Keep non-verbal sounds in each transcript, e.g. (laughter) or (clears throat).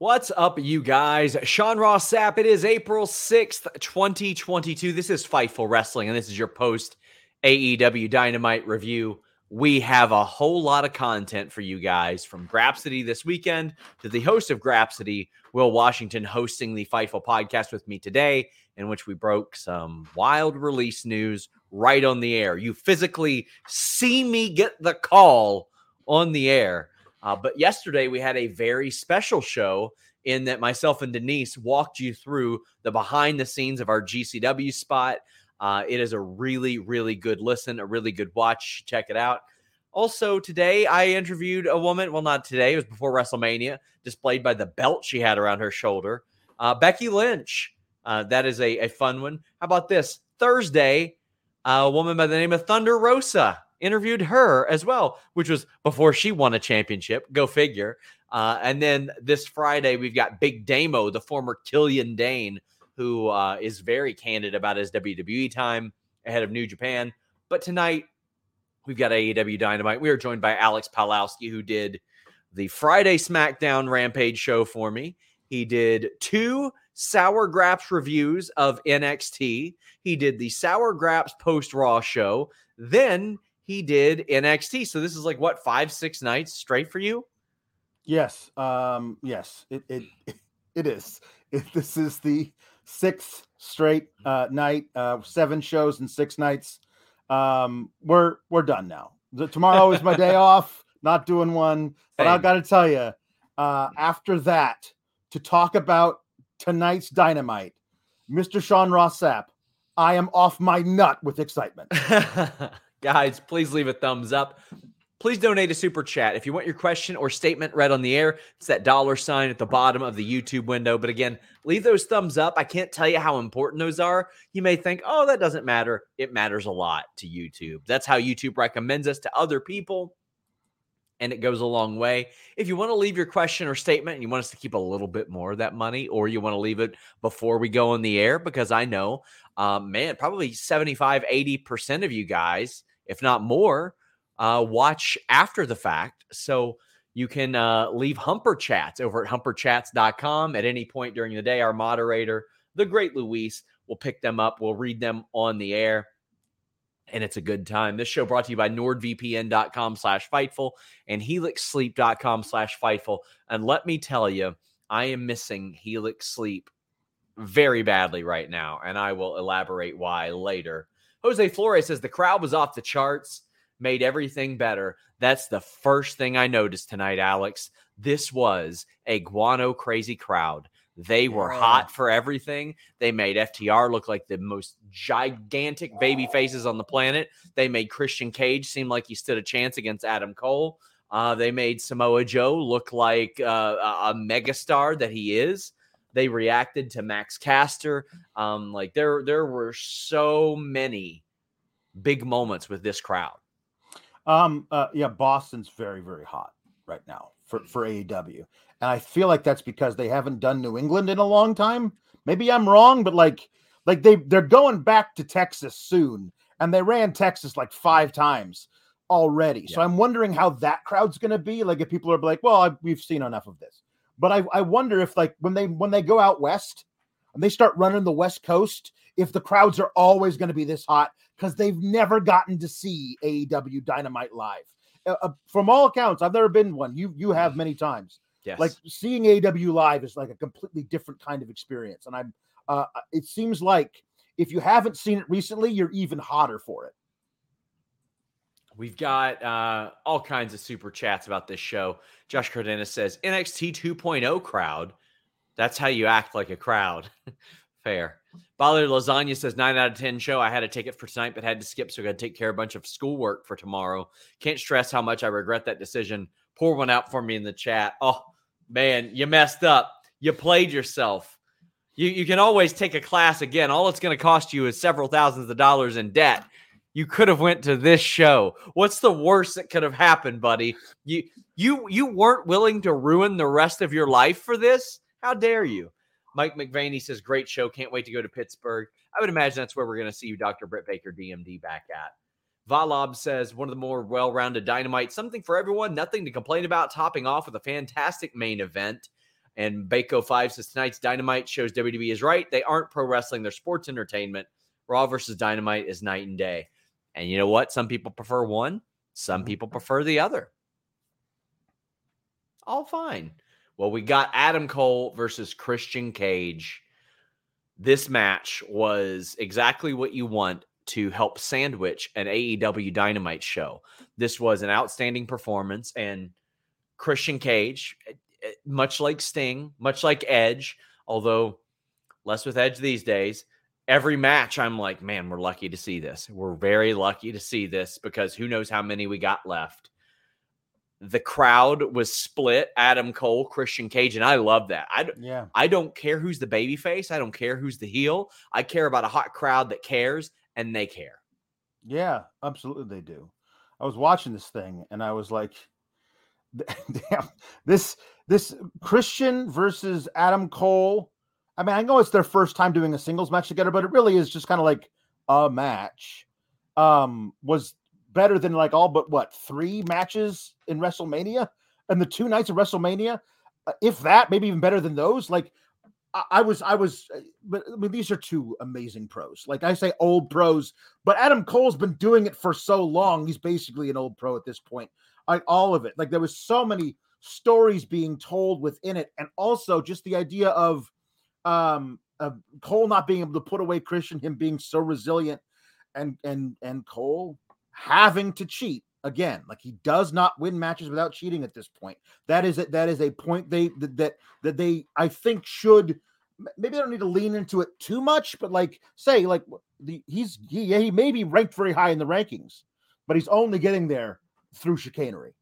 What's up, you guys? Sean Ross Sapp. It is April 6th, 2022. This is Fightful Wrestling, and this is your post AEW Dynamite review. We have a whole lot of content for you guys from Grapsody this weekend to the host of Grapsody, Will Washington, hosting the Fightful podcast with me today, in which we broke some wild release news right on the air. You physically see me get the call on the air. Uh, but yesterday we had a very special show in that myself and Denise walked you through the behind the scenes of our GCW spot. Uh, it is a really, really good listen, a really good watch. Check it out. Also, today I interviewed a woman. Well, not today, it was before WrestleMania, displayed by the belt she had around her shoulder. Uh, Becky Lynch. Uh, that is a, a fun one. How about this? Thursday, a woman by the name of Thunder Rosa interviewed her as well, which was before she won a championship. Go figure. Uh, and then this Friday, we've got Big Damo, the former Killian Dane, who uh, is very candid about his WWE time ahead of New Japan. But tonight, we've got AEW Dynamite. We are joined by Alex Palowski, who did the Friday SmackDown Rampage show for me. He did two Sour Graps reviews of NXT. He did the Sour Graps post Raw show. Then he did NXT. So this is like what five, six nights straight for you? Yes. Um, yes, it it (laughs) it is. It, this is the sixth straight uh, night, uh, seven shows and six nights. Um, we're we're done now. The, tomorrow is my day (laughs) off. Not doing one, but I've got to tell you, uh, after that, to talk about tonight's dynamite, Mr. Sean Ross Sapp, I am off my nut with excitement. (laughs) Guys, please leave a thumbs up. Please donate a super chat. If you want your question or statement read on the air, it's that dollar sign at the bottom of the YouTube window. But again, leave those thumbs up. I can't tell you how important those are. You may think, oh, that doesn't matter. It matters a lot to YouTube. That's how YouTube recommends us to other people. And it goes a long way. If you want to leave your question or statement and you want us to keep a little bit more of that money, or you want to leave it before we go on the air, because I know, um, man, probably 75, 80% of you guys if not more, uh, watch after the fact. So you can uh, leave Humper Chats over at humperchats.com at any point during the day. Our moderator, the great Luis, will pick them up. We'll read them on the air. And it's a good time. This show brought to you by nordvpn.com slash fightful and helixsleep.com slash fightful. And let me tell you, I am missing Helix Sleep very badly right now. And I will elaborate why later. Jose Flores says the crowd was off the charts, made everything better. That's the first thing I noticed tonight, Alex. This was a guano crazy crowd. They were hot for everything. They made FTR look like the most gigantic baby faces on the planet. They made Christian Cage seem like he stood a chance against Adam Cole. Uh, they made Samoa Joe look like uh, a megastar that he is. They reacted to Max Caster. Um, like there, there were so many big moments with this crowd. Um, uh, yeah, Boston's very, very hot right now for for AEW, and I feel like that's because they haven't done New England in a long time. Maybe I'm wrong, but like, like they they're going back to Texas soon, and they ran Texas like five times already. Yeah. So I'm wondering how that crowd's going to be. Like, if people are like, "Well, I, we've seen enough of this," But I, I wonder if like when they when they go out west and they start running the West Coast, if the crowds are always going to be this hot because they've never gotten to see AEW Dynamite live. Uh, uh, from all accounts, I've never been one. You you have many times. Yes. Like seeing AEW live is like a completely different kind of experience, and I'm. Uh, it seems like if you haven't seen it recently, you're even hotter for it. We've got uh, all kinds of super chats about this show. Josh Cardenas says NXT 2.0 crowd. That's how you act like a crowd. (laughs) Fair. Ballard Lasagna says nine out of 10 show. I had a ticket for tonight, but had to skip. So I got to take care of a bunch of schoolwork for tomorrow. Can't stress how much I regret that decision. Pour one out for me in the chat. Oh, man, you messed up. You played yourself. You, you can always take a class again. All it's going to cost you is several thousands of dollars in debt you could have went to this show. What's the worst that could have happened, buddy? You you you weren't willing to ruin the rest of your life for this? How dare you? Mike McVaney says, "Great show. Can't wait to go to Pittsburgh." I would imagine that's where we're going to see you, Dr. Britt Baker, DMD, back at. Valab says, one of the more well-rounded dynamite, something for everyone, nothing to complain about, topping off with a fantastic main event. And Bako Five says tonight's Dynamite shows WWE is right. They aren't pro wrestling; they're sports entertainment. Raw versus Dynamite is night and day. And you know what? Some people prefer one. Some people prefer the other. All fine. Well, we got Adam Cole versus Christian Cage. This match was exactly what you want to help sandwich an AEW Dynamite show. This was an outstanding performance, and Christian Cage, eh, eh, much like Sting, much like Edge, although less with Edge these days, every match I'm like, man, we're lucky to see this. We're very lucky to see this because who knows how many we got left. The crowd was split adam cole christian cage and i love that. I yeah. I don't care who's the baby face i don't care who's the heel. I care about a hot crowd that cares and they care. Yeah absolutely they do. I was watching this thing and i was like (laughs) damn this this christian versus adam cole i mean i know it's their first time doing a singles match together but it really is just kind of like a match um was better than like all but what three matches in WrestleMania and the two nights of WrestleMania, uh, if that, maybe even better than those. Like I, I was, I was, uh, but I mean, these are two amazing pros. Like I say, old pros, but Adam Cole's been doing it for so long. He's basically an old pro at this point. Like all of it, like there was so many stories being told within it, and also just the idea of um of Cole not being able to put away Christian, him being so resilient, and and and Cole having to cheat again. Like he does not win matches without cheating at this point. That is it that is a point they that that they i think should maybe they don't need to lean into it too much but like say like the he's he, yeah, he may be ranked very high in the rankings but he's only getting there through chicanery.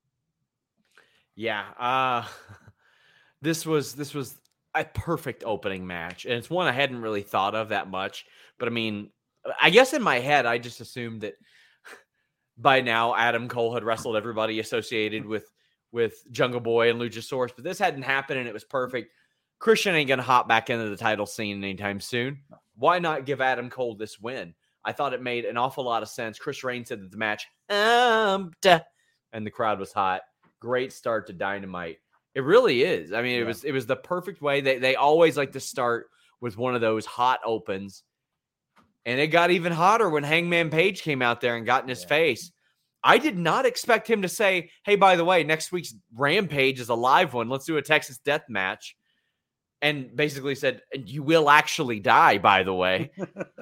Yeah uh (laughs) this was this was a perfect opening match and it's one i hadn't really thought of that much but i mean i guess in my head i just assumed that by now Adam Cole had wrestled everybody associated with with Jungle Boy and Luchasaurus, but this hadn't happened and it was perfect. Christian ain't gonna hop back into the title scene anytime soon. Why not give Adam Cole this win? I thought it made an awful lot of sense. Chris Rain said that the match, um, and the crowd was hot. Great start to Dynamite. It really is. I mean, it yeah. was it was the perfect way. They they always like to start with one of those hot opens and it got even hotter when Hangman Page came out there and got in his yeah. face. I did not expect him to say, "Hey, by the way, next week's Rampage is a live one. Let's do a Texas Death Match." And basically said, "You will actually die." By the way,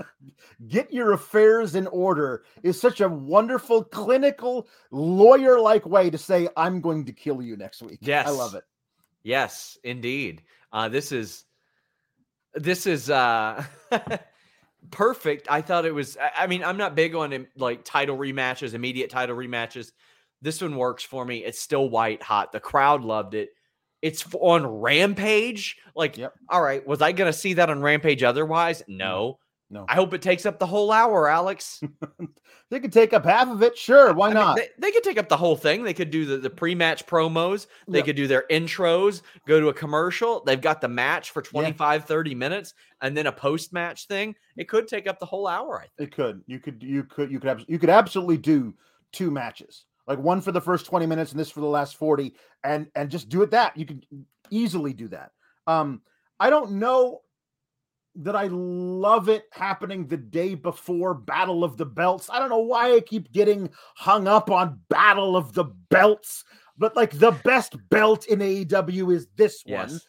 (laughs) get your affairs in order is such a wonderful, clinical, lawyer-like way to say, "I'm going to kill you next week." Yes, I love it. Yes, indeed. Uh, this is this is uh (laughs) perfect. I thought it was. I mean, I'm not big on like title rematches, immediate title rematches. This one works for me. It's still white hot. The crowd loved it. It's on Rampage. Like, yep. all right, was I going to see that on Rampage otherwise? No. No. I hope it takes up the whole hour, Alex. (laughs) they could take up half of it. Sure. Why I not? Mean, they, they, could take up the whole thing. They could do the, the pre match promos. They could do their intros, go to a commercial. They've got the match for 25, yeah. 30 minutes, and then a post match thing. It could take up the whole hour. I think. It could. You could, you could, you could, you could absolutely do two matches like one for the first 20 minutes and this for the last 40 and and just do it that you can easily do that um i don't know that I love it happening the day before Battle of the Belts. I don't know why I keep getting hung up on Battle of the Belts, but like the best belt in AEW is this yes. one.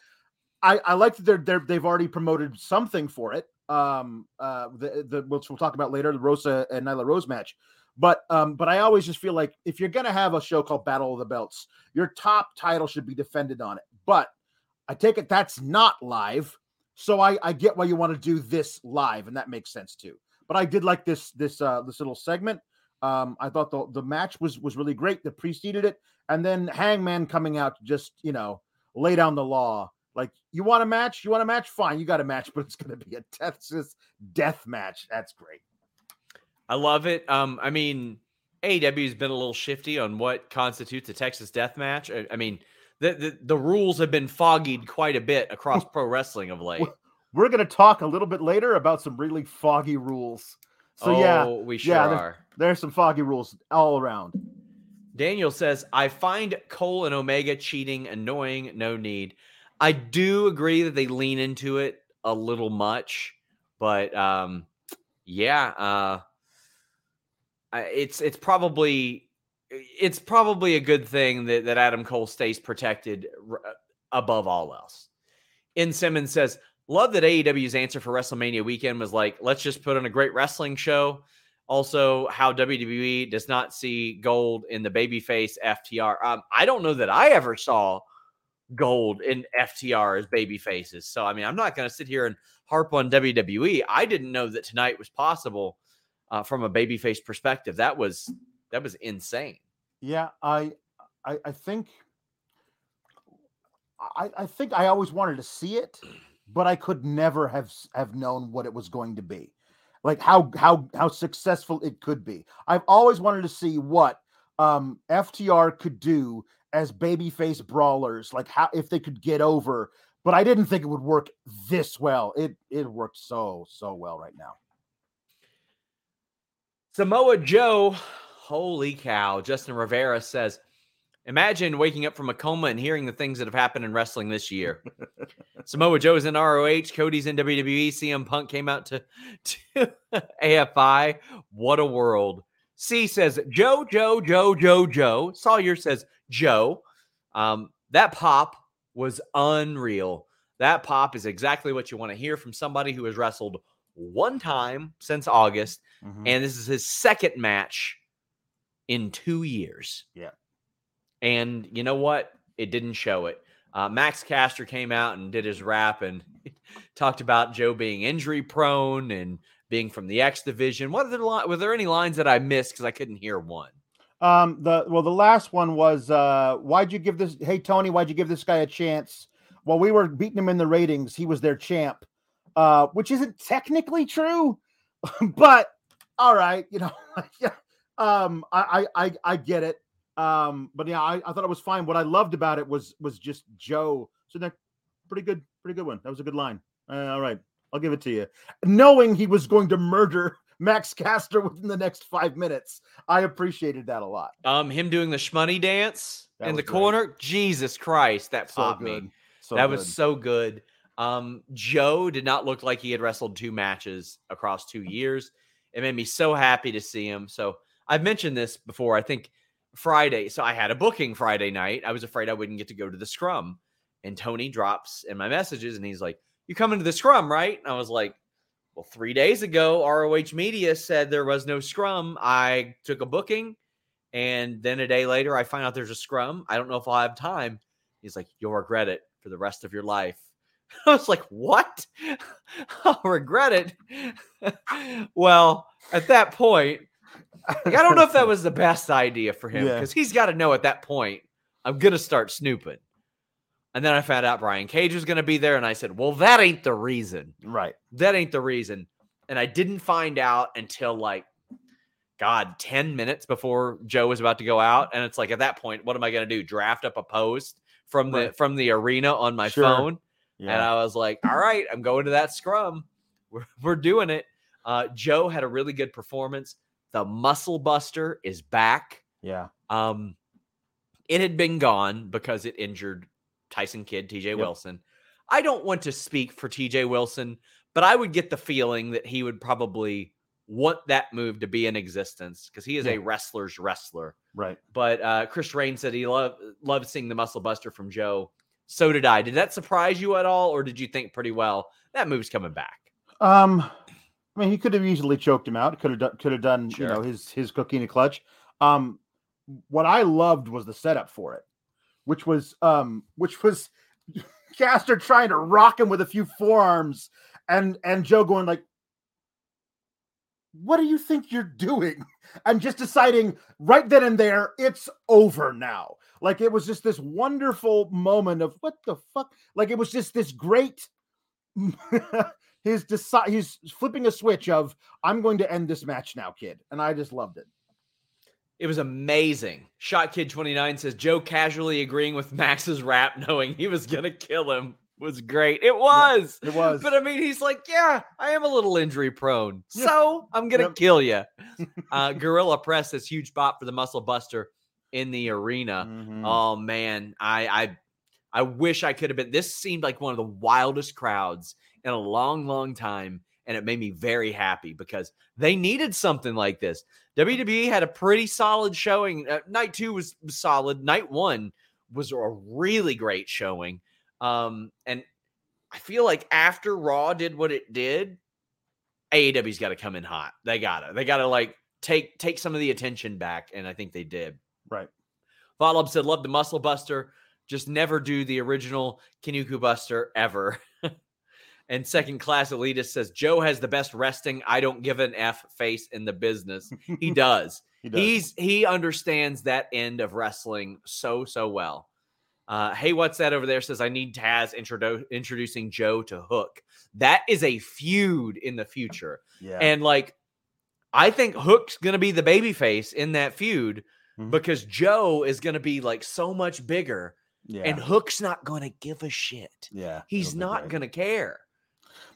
I, I like that they're, they're they've already promoted something for it. Um, uh, the the which we'll talk about later, the Rosa and Nyla Rose match. But um, but I always just feel like if you're gonna have a show called Battle of the Belts, your top title should be defended on it. But I take it that's not live so I, I get why you want to do this live, and that makes sense too. But I did like this this uh this little segment. Um, I thought the the match was was really great that preceded it, and then Hangman coming out to just you know lay down the law. Like you want a match, you want a match, fine, you got a match, (laughs) but it's to be a Texas death match. That's great. I love it. Um, I mean, AEW has been a little shifty on what constitutes a Texas death match. I, I mean, the, the, the rules have been foggied quite a bit across pro wrestling of late. (laughs) We're going to talk a little bit later about some really foggy rules. So oh, yeah, we sure yeah, are. there's some foggy rules all around. Daniel says, "I find Cole and Omega cheating annoying. No need. I do agree that they lean into it a little much, but um, yeah, uh, it's it's probably it's probably a good thing that that Adam Cole stays protected uh, above all else. In Simmons says, "Love that AEW's answer for WrestleMania weekend was like, let's just put on a great wrestling show." Also, how WWE does not see gold in the babyface FTR. Um, I don't know that I ever saw gold in FTR as baby faces. So, I mean, I'm not going to sit here and harp on WWE. I didn't know that tonight was possible uh, from a babyface perspective. That was that was insane. Yeah, I, I, I think, I, I think I always wanted to see it, but I could never have have known what it was going to be like how how how successful it could be. I've always wanted to see what um FTR could do as babyface brawlers, like how if they could get over, but I didn't think it would work this well. It it worked so so well right now. Samoa Joe, holy cow! Justin Rivera says Imagine waking up from a coma and hearing the things that have happened in wrestling this year. (laughs) Samoa Joe is in ROH. Cody's in WWE. CM Punk came out to, (laughs) to AFI. What a world. C says Joe, Joe, Joe, Joe, Joe. Sawyer says Joe. Um, that pop was unreal. That pop is exactly what you want to hear from somebody who has wrestled one time since August. Mm-hmm. And this is his second match in two years. Yeah. And you know what? It didn't show it. Uh, Max Caster came out and did his rap and (laughs) talked about Joe being injury prone and being from the X division. What other li- were there any lines that I missed because I couldn't hear one? Um, the well, the last one was uh, why'd you give this? Hey Tony, why'd you give this guy a chance? While we were beating him in the ratings, he was their champ, uh, which isn't technically true, (laughs) but all right, you know, (laughs) yeah, um, I, I I get it. Um, but yeah, I, I thought it was fine. What I loved about it was was just Joe. So that pretty good, pretty good one. That was a good line. Uh, all right, I'll give it to you. Knowing he was going to murder (laughs) Max Caster within the next five minutes, I appreciated that a lot. Um, him doing the shmoney dance that in the great. corner, Jesus Christ, that so popped good. me. So that good. was so good. Um, Joe did not look like he had wrestled two matches across two years. It made me so happy to see him. So I've mentioned this before. I think Friday. So I had a booking Friday night. I was afraid I wouldn't get to go to the scrum. And Tony drops in my messages and he's like, You coming to the scrum, right? And I was like, Well, three days ago, ROH Media said there was no scrum. I took a booking. And then a day later, I find out there's a scrum. I don't know if I'll have time. He's like, You'll regret it for the rest of your life. (laughs) I was like, What? (laughs) I'll regret it. (laughs) well, at that point, like, I don't know if that was the best idea for him because yeah. he's got to know at that point, I'm going to start snooping. And then I found out Brian Cage was going to be there. And I said, well, that ain't the reason. Right. That ain't the reason. And I didn't find out until like, God, 10 minutes before Joe was about to go out. And it's like, at that point, what am I going to do? Draft up a post from the, from the arena on my sure. phone. Yeah. And I was like, all right, I'm going to that scrum. (laughs) We're, we're doing it. Uh, Joe had a really good performance. The Muscle Buster is back. Yeah. Um, it had been gone because it injured Tyson Kidd, TJ yep. Wilson. I don't want to speak for TJ Wilson, but I would get the feeling that he would probably want that move to be in existence because he is yeah. a wrestler's wrestler. Right. But uh, Chris Rain said he loved loved seeing the muscle buster from Joe. So did I. Did that surprise you at all, or did you think pretty well that move's coming back? Um, I mean, he could have easily choked him out. Could have done, could have done, sure. you know, his his coquina clutch. Um, what I loved was the setup for it, which was um, which was (laughs) Caster trying to rock him with a few forearms, and and Joe going like, "What do you think you're doing?" (laughs) And just deciding right then and there, it's over now. Like it was just this wonderful moment of what the fuck. Like it was just this great (laughs) his decide he's flipping a switch of I'm going to end this match now, kid, and I just loved it. It was amazing. Shot Kid 29 says Joe casually agreeing with Max's rap, knowing he was gonna kill him was great. It was. Yeah, it was. But I mean, he's like, yeah, I am a little injury prone, yeah. so I'm gonna yep. kill you. (laughs) uh, Gorilla Press this huge bot for the Muscle Buster in the arena. Mm-hmm. Oh man, I I I wish I could have been. This seemed like one of the wildest crowds in a long, long time. And it made me very happy because they needed something like this. WWE had a pretty solid showing. Uh, night two was solid. Night one was a really great showing. Um, and I feel like after Raw did what it did, AEW's got to come in hot. They gotta. They gotta like take take some of the attention back, and I think they did. Right. Volub said, "Love the Muscle Buster. Just never do the original Kinniku Buster ever." (laughs) and second class elitist says, "Joe has the best resting. I don't give an f face in the business. (laughs) He does. He does. He's he understands that end of wrestling so so well." Uh, hey, what's that over there? Says I need Taz introdu- introducing Joe to Hook. That is a feud in the future, yeah. and like I think Hook's gonna be the babyface in that feud Mhm. because Joe is gonna be like so much bigger, yeah. and Hook's not gonna give a shit. yeah. He's not great. gonna care.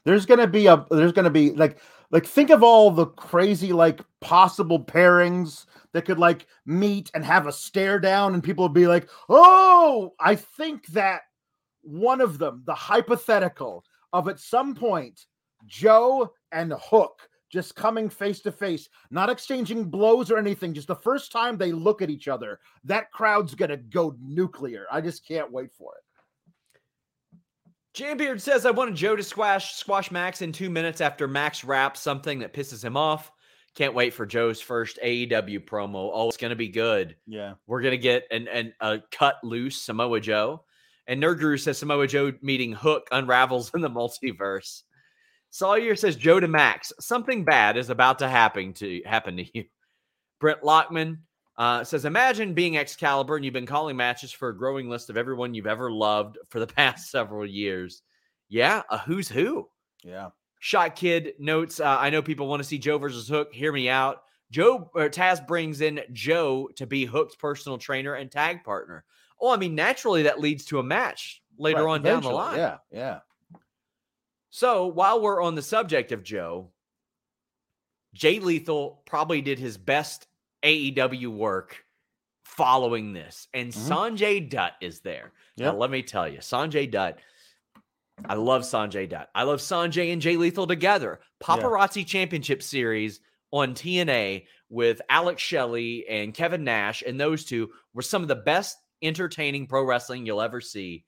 there's gonna be a there's gonna be like like think of all the crazy like possible pairings that could like meet and have a stare down and people would be like oh i think that one of them the hypothetical of at some point joe and hook just coming face to face not exchanging blows or anything just the first time they look at each other that crowd's gonna go nuclear. I just can't wait for it Jambeard says I wanted Joe to squash squash Max in two minutes after Max raps something that pisses him off. Can't wait for Joe's first AEW promo. Oh, it's gonna be good. yeah We're gonna get an, an a cut loose Samoa Joe. And Nerd Guru says Samoa Joe meeting Hook unravels in the multiverse. Sawyer says Joe to Max, something bad is about to happen to happen to you. Brent Lockman uh, says, Imagine being Excalibur and you've been calling matches for a growing list of everyone you've ever loved for the (laughs) past several years. Yeah, a who's who. yeah Shot Kid notes, uh, I know people want to see Joe versus Hook. Hear me out. Joe or Taz brings in Joe to be Hook's personal trainer and tag partner. Oh, I mean, naturally that leads to a match later Right, on down the line. yeah yeah So while we're on the subject of Joe, Jay Lethal probably did his best AEW work following this, and Mhm. Sanjay Dutt is there. Now, let me tell you, Sanjay Dutt. I love Sanjay Dutt. I love Sanjay and Jay Lethal together. Paparazzi Championship Series on TNA with Alex Shelley and Kevin Nash, and those two were some of the best entertaining pro wrestling you'll ever see.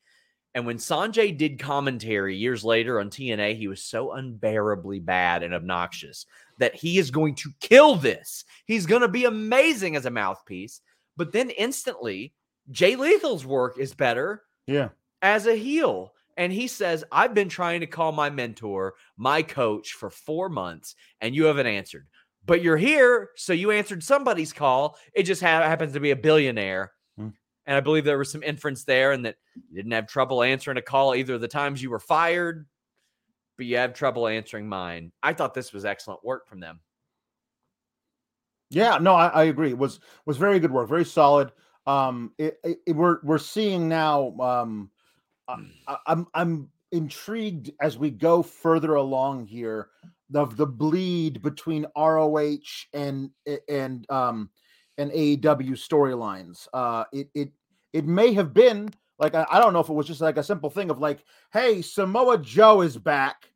And when Sanjay did commentary years later on TNA, he was so unbearably bad and obnoxious that he is going to kill this. He's going to be amazing as a mouthpiece. But then instantly, Jay Lethal's work is better yeah as a heel. And he says, I've been trying to call my mentor, my coach, for four months, and you haven't answered. But you're here, so you answered somebody's call. It just ha- happens to be a billionaire. And I believe there was some inference there, and that you didn't have trouble answering a call either of the times you were fired, but you have trouble answering mine. I thought this was excellent work from them. Yeah, no, I, I agree. It was was very good work, very solid. Um, it, it, it- we're we're seeing now. Um, I- I'm I'm intrigued as we go further along here of the bleed between ROH and and um and AEW storylines. Uh, it it it may have been like I, I don't know if it was just like a simple thing of like, hey, Samoa Joe is back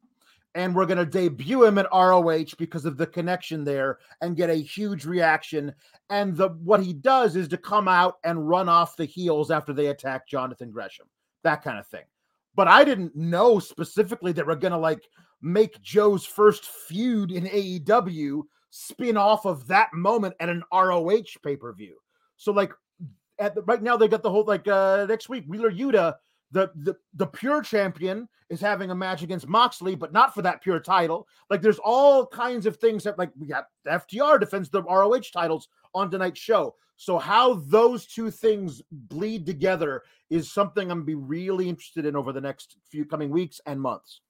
and we're to debut him at ROH because of the connection there and get a huge reaction. And the what he does is to come out and run off the heels after they attack Jonathan Gresham, that kind of thing. But I didn't know specifically that we're to like make Joe's first feud in AEW spin off of that moment at an ROH pay per view. So like at the, right now they got the whole like uh next week Wheeler Yuta the, the the pure champion is having a match against Moxley, but not for that pure title. Like there's all kinds of things that like we got FTR defends the ROH titles on tonight's show. So how those two things bleed together is something I'm gonna be really interested in over the next few coming weeks and months.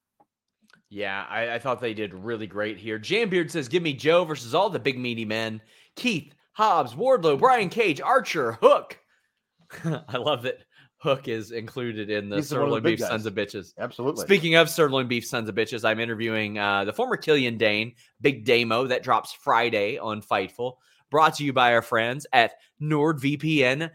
Yeah, I, I thought they did really great here. Jambeard says, "Give me Joe versus all the big meaty men: Keith, Hobbs, Wardlow, Brian Cage, Archer, Hook." (laughs) I love that Hook is included in the He's the sirloin big beef sons of bitches. Absolutely. Speaking of sirloin beef sons of bitches, I'm interviewing uh, the former Killian Dane, Big Damo, that drops Friday on Fightful, brought to you by our friends at nordvpn.com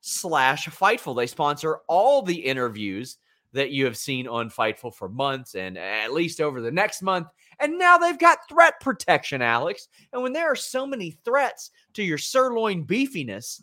slash Fightful. They sponsor all the interviews that you have seen on Fightful for months and at least over the next month. And now they've got threat protection, Alex. And when there are so many threats to your sirloin beefiness,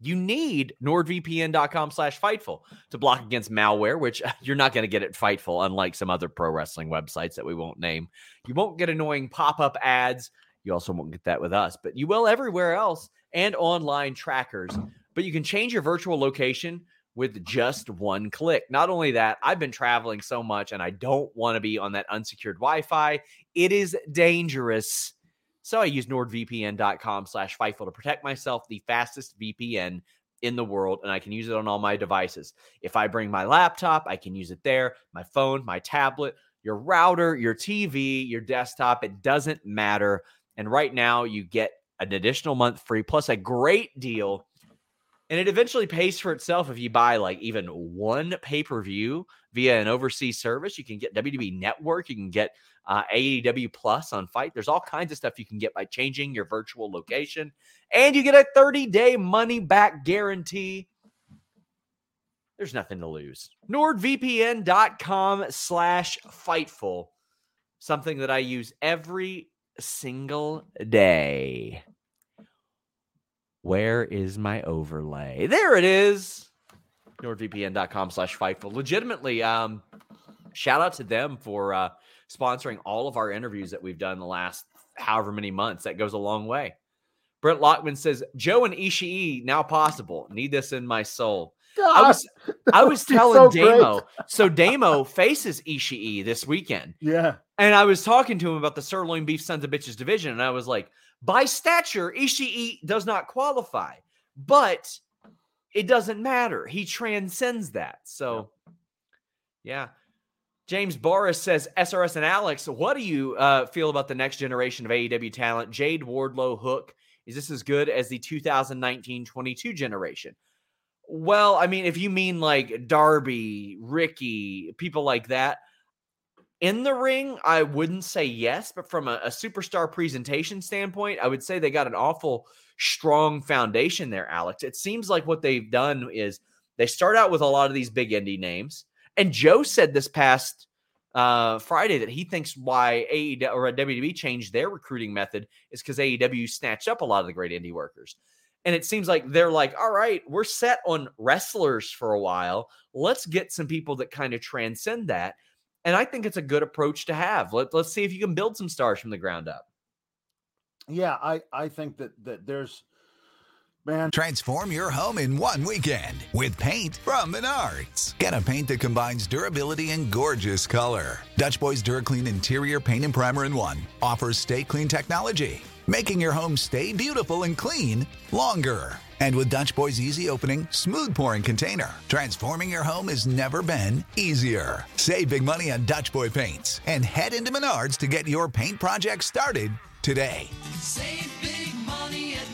you need nordvpn.com slash fightful to block against malware which (laughs) you're not going to get at fightful unlike some other pro wrestling websites that we won't name you won't get annoying pop-up ads you also won't get that with us but you will everywhere else and online trackers but you can change your virtual location with just one click not only that i've been traveling so much and i don't want to be on that unsecured wi-fi it is dangerous so I use nordvpn.com slash Fightful to protect myself, the fastest VPN in the world, and I can use it on all my devices. If I bring my laptop, I can use it there, my phone, my tablet, your router, your TV, your desktop. It doesn't matter. And right now, you get an additional month free plus a great deal. And it eventually pays for itself if you buy like even one pay per view via an overseas service. You can get WWE Network, you can get uh, AEW Plus on Fight. There's all kinds of stuff you can get by changing your virtual location, and you get a 30 day money back guarantee. There's nothing to lose. NordVPN.com slash Fightful, something that I use every single day. Where is my overlay? There it is. NordVPN.com slash Fightful. Legitimately, um, shout out to them for uh, sponsoring all of our interviews that we've done the last however many months. That goes a long way. Brent Lockman says, Joe and Ishii now possible. Need this in my soul. God, I was (laughs) I was telling so Damo. Great. so Damo faces Ishii this weekend. Yeah. And I was talking to him about the sirloin beef sons of bitches division. And I was like, by stature, Ishii does not qualify, but it doesn't matter. He transcends that. So yeah. James Boris says, SRS and Alex, what do you uh, feel about the next generation of AEW talent? Jade, Wardlow, Hook. Is this as good as the 2019 22 generation? Well, I mean, if you mean like Darby, Ricky, people like that, in the ring, I wouldn't say yes, but from a, a, superstar presentation standpoint, I would say they got an awful strong foundation there, Alex. It seems like what they've done is they start out with a lot of these big indie names. And Joe said this past uh, Friday that he thinks why AEW or WWE changed their recruiting method is because AEW snatched up a lot of the great indie workers. And it seems like they're like, all right, we're set on wrestlers for a while. Let's get some people that kind of transcend that. And I think it's a good approach to have. Let, let's see if you can build some stars from the ground up. Yeah, I, I think that that there's Man. Transform your home in one weekend with paint from Menards. Get a paint that combines durability and gorgeous color. Dutch Boys DuraClean Interior Paint and Primer in One offers stay clean technology, making your home stay beautiful and clean longer. And with Dutch Boy's easy opening, smooth pouring container, transforming your home has never been easier. Save big money on Dutch Boy paints and head into Menards to get your paint project started today. Save big money at.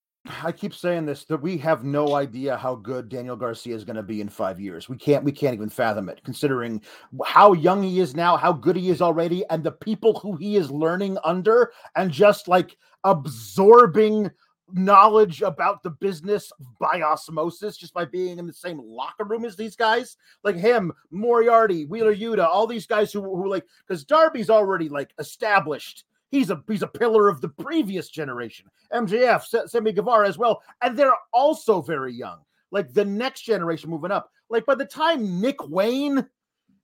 I keep saying this that we have no idea how good Daniel Garcia is going to be in five years. We can't we can't even fathom it, considering how young he is now, how good he is already, and the people who he is learning under, and just like absorbing knowledge about the business by osmosis just by being in the same locker room as these guys like him moriarty wheeler yuta all these guys who, who like because darby's already like established He's a he's a pillar of the previous generation. MJF, Sammy Guevara as well, and they're also very young. Like the next generation moving up. Like by the time Nick Wayne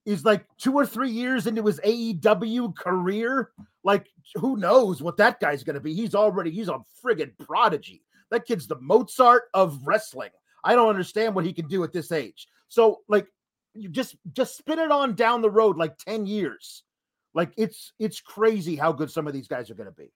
is like two or three years into his AEW career, like who knows what that guy's going to be? He's already he's a friggin' prodigy. That kid's the Mozart of wrestling. I don't understand what he can do at this age. So like you just just spin it on down the road like 10 years Like it's it's crazy how good some of these guys are going to be.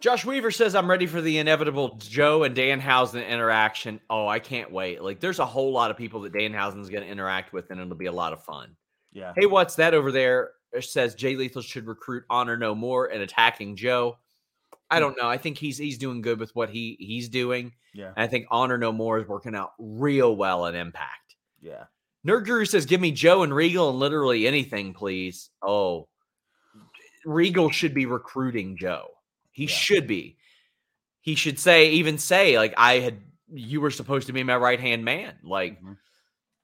Josh Weaver says, I'm ready for the inevitable Joe and Danhausen interaction. Oh, I can't wait. Like, there's a whole lot of people that Danhausen's going to interact with, and it'll be a lot of fun. Yeah. Hey, what's that over there? It says Jay Lethal should recruit Honor No More and attacking Joe. I hmm. don't know. I think he's he's doing good with what he he's doing. Yeah. And I think Honor No More is working out real well at Impact. Yeah. Nerd Guru says, "Give me Joe and Regal and literally anything, please." Oh, Regal should be recruiting Joe. He Yeah. should be. He should say, even say, like, "I had you were supposed to be my right hand man." Like, Mhm.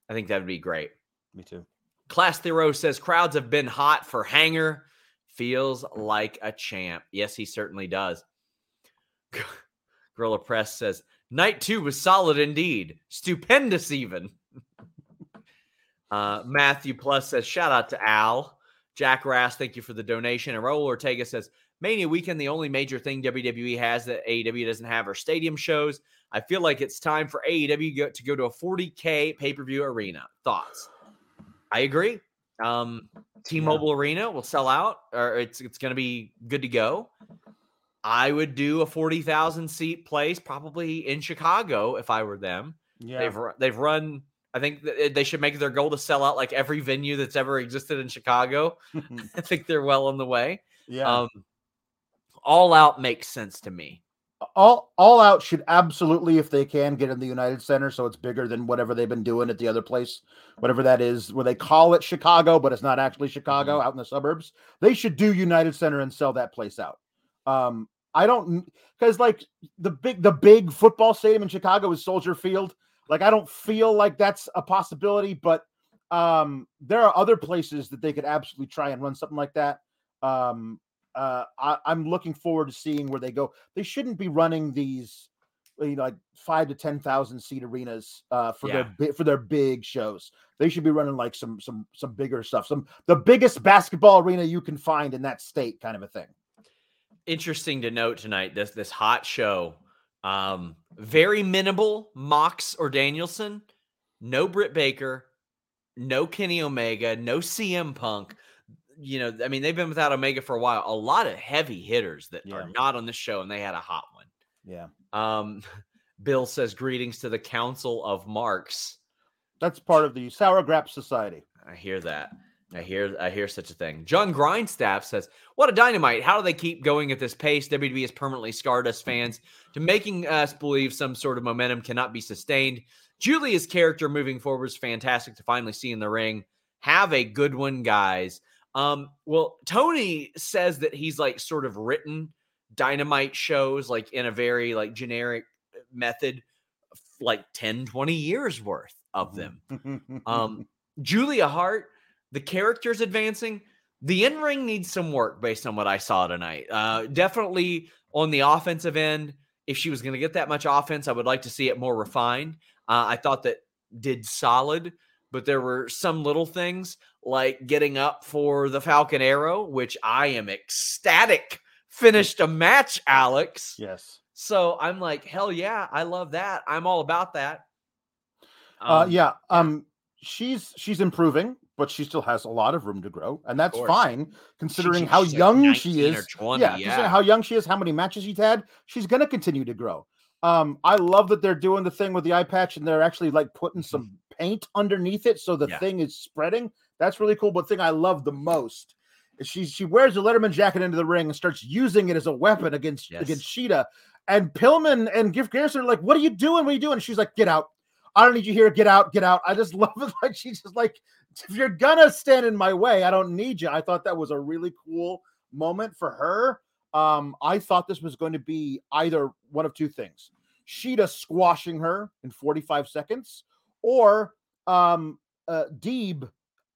I think that would be great. Me too. Class Thero says crowds have been hot for Hanger. Feels like a champ. Yes, he certainly does. (laughs) Gorilla Press says night two was solid indeed. Stupendous, even. Uh, Matthew Plus says shout out to Al. Jack Rass, thank you for the donation. And Raul Ortega says Mania weekend, the only major thing WWE has that AEW doesn't have are stadium shows. I feel like it's time for AEW to go to a 40K pay per view arena. Thoughts? I agree. Um, T-Mobile Arena will sell out, or it's it's going to be good to go. I would do a forty thousand seat place, probably in Chicago if I were them. Yeah. They've they've run. I think that they should make it their goal to sell out like every venue that's ever existed in Chicago. (laughs) (laughs) I think they're well on the way. yeah. Um, all out makes sense to me. all all out should absolutely if they can get in the united center so it's bigger than whatever they've been doing at the other place whatever that is where they call it chicago but it's not actually chicago out in the suburbs they should do united center and sell that place out um i don't because like the big the big football stadium in chicago is soldier field like i don't feel like that's a possibility but um there are other places that they could absolutely try and run something like that um uh, I, I'm looking forward to seeing where they go. They shouldn't be running these, you know, like five to ten thousand seat arenas uh, for their Yeah. bi- for their big shows. They should be running like some some some bigger stuff, some the biggest basketball arena you can find in that state, kind of a thing. interesting to note tonight this this hot show um very minimal mox or danielson no britt baker no kenny omega no cm punk. You know i mean they've been without omega for a while. A lot of heavy hitters that are not on the show and they had a hot one. Yeah, um (laughs) bill says greetings to the council of marks. That's part of the Sour Grap Society. I hear that. I hear I hear such a thing. John Grindstaff says, "What a dynamite! How do they keep going at this pace? WWE has permanently scarred us fans to making us believe some sort of momentum cannot be sustained. Julia's character moving forward is fantastic to finally see in the ring. Have a good one, guys." Um, well, Tony says that he's like sort of written dynamite shows like in a very like generic method, like 10, 20 years worth of them. (laughs) Um, Julia Hart, the character's advancing. The in ring needs some work based on what I saw tonight. Uh, definitely on the offensive end. If she was going to get that much offense, I would like to see it more refined. Uh, I thought that did solid, but there were some little things like getting up for the Falcon Arrow, which I am ecstatic finished a match, Alex. yes. So I'm like, hell yeah, I love that. I'm all about that. uh, Um, yeah. Um, she's she's improving, but she still has a lot of room to grow, and that's fine considering she's how young she 19 or is. 20, yeah, considering yeah. how young she is, how many matches she's had, she's gonna continue to grow. Um, I love that they're doing the thing with the eye patch and they're actually like putting some paint underneath it so the Yeah. thing is spreading. That's really cool. But the thing I love the most is she she wears the Letterman jacket into the ring and starts using it as a weapon against Yes. against Shida. And Pillman and Griff Garrison are like, "What are you doing? What are you doing?" And she's like, "Get out! I don't need you here. Get out! Get out!" I just (laughs) love it. Like she's just like, "If you're gonna stand in my way, I don't need you." I thought that was a really cool moment for her. Um, I thought this was going to be either one of two things: Shida squashing her in 45 seconds, or um, uh, Deeb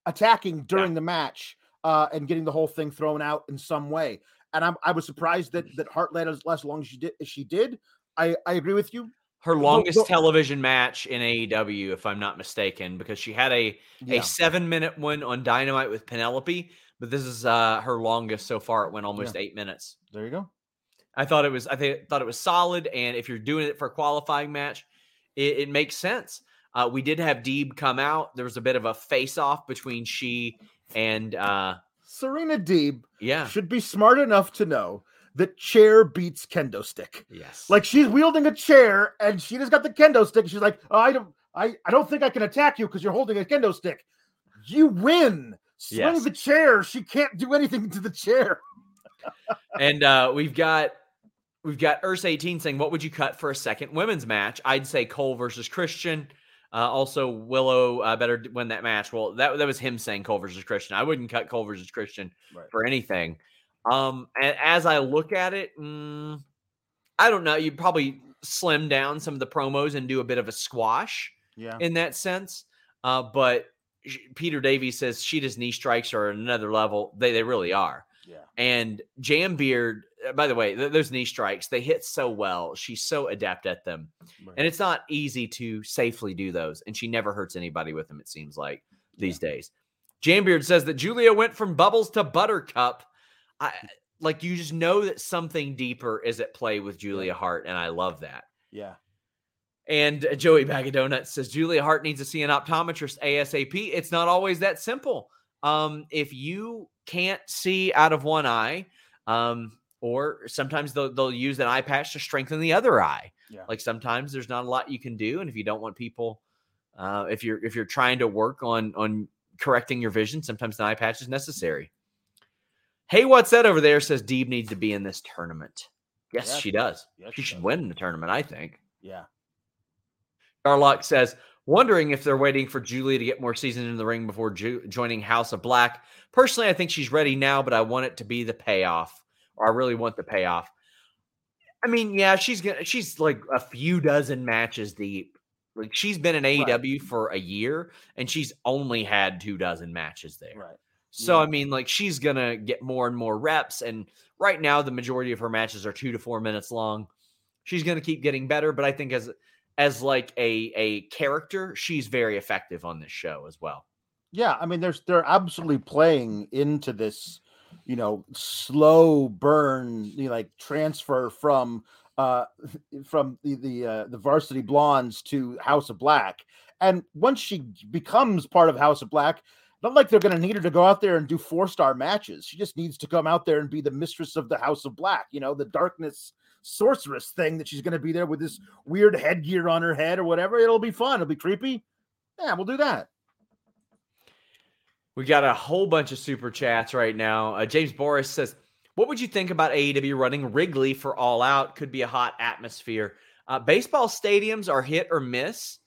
attacking during the match uh, and getting the whole thing thrown out in some way. And I'm, I was surprised that that Hart led as less long as she did. As she did, I, I agree with you. Her longest well- television match in AEW, if I'm not mistaken, because she had a Yeah. a seven minute one on Dynamite with Penelope, but this is uh her longest so far. It went almost eight minutes. There you go. I thought it was I think thought it was solid, and if you're doing it for a qualifying match, it, it makes sense. Uh, we did have Deeb come out. There was a bit of a face off between she And uh Serena Deeb yeah. should be smart enough to know that chair beats kendo stick. Yes. Like she's wielding a chair and she just got the kendo stick. She's like, oh, I don't, I, I don't think I can attack you because you're holding a kendo stick. You win. Swing Yes. the chair. She can't do anything to the chair. (laughs) and uh we've got we've got Urs 18 saying, What would you cut for a second women's match? I'd say Cole versus Christian. Uh, also, Willow uh, better win that match. Well, that that was him saying Cole versus Christian. I wouldn't cut Cole versus Christian Right. for anything. Um, and as I look at it, mm, I don't know. You'd probably slim down some of the promos and do a bit of a squash Yeah. in that sense. Uh, but Peter Davies says Shida's knee strikes are another level. They they really are. Yeah. And Jam Beard, uh, by the way, th- those knee strikes they hit so well. She's so adept at them, Right. and it's not easy to safely do those. And she never hurts anybody with them. It seems like these days. Jam Beard says that Julia went from bubbles to buttercup. I like you just know that something deeper is at play with Julia Hart, and I love that. yeah. And uh, Joey Bag of Donuts says Julia Hart needs to see an optometrist ASAP. It's not always that simple. Um, if you can't see out of one eye, um, or sometimes they'll they'll use an eye patch to strengthen the other eye. Yeah. Like sometimes there's not a lot you can do, and if you don't want people, uh, if you're if you're trying to work on on correcting your vision, sometimes an eye patch is necessary. Hey, what's that over there? Says Deeb needs to be in this tournament. Yes, Yeah, she does. yes, she should does. win the tournament, I think. Yeah. Garlock says, wondering if they're waiting for Julia to get more seasons in the ring before jo- joining House of Black. Personally, I think she's ready now, but I want it to be the payoff, or I really want the payoff. I mean, yeah, she's gonna she's like a few dozen matches deep. Like she's been in AEW for a year, and she's only had two dozen matches there. Right. So Yeah. I mean, like she's gonna get more and more reps, and right now the majority of her matches are two to four minutes long. She's gonna keep getting better, but I think as as like a a character, she's very effective on this show as well. Yeah, I mean, there's they're absolutely playing into this, you know, slow burn, you know, like transfer from uh (laughs) from the the uh, the Varsity Blonds to House of Black, and once she becomes part of House of Black, not like they're going to need her to go out there and do four star matches. She just needs to come out there and be the mistress of the House of Black, you know, the darkness sorceress thing that she's going to be there with this weird headgear on her head or whatever. It'll be fun. It'll be creepy. Yeah, we'll do that. We got a whole bunch of super chats right now. Uh, James Boris says, "What would you think about AEW running Wrigley for All Out? Could be a hot atmosphere. Uh, baseball stadiums are hit or miss.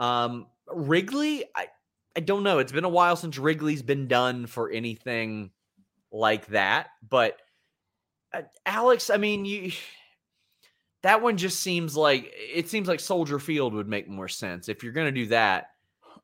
Um, Wrigley, I, I don't know. It's been a while since Wrigley's been done for anything like that. But uh, Alex, I mean, you." (sighs) That one just seems like it seems like Soldier Field would make more sense if you're going to do that.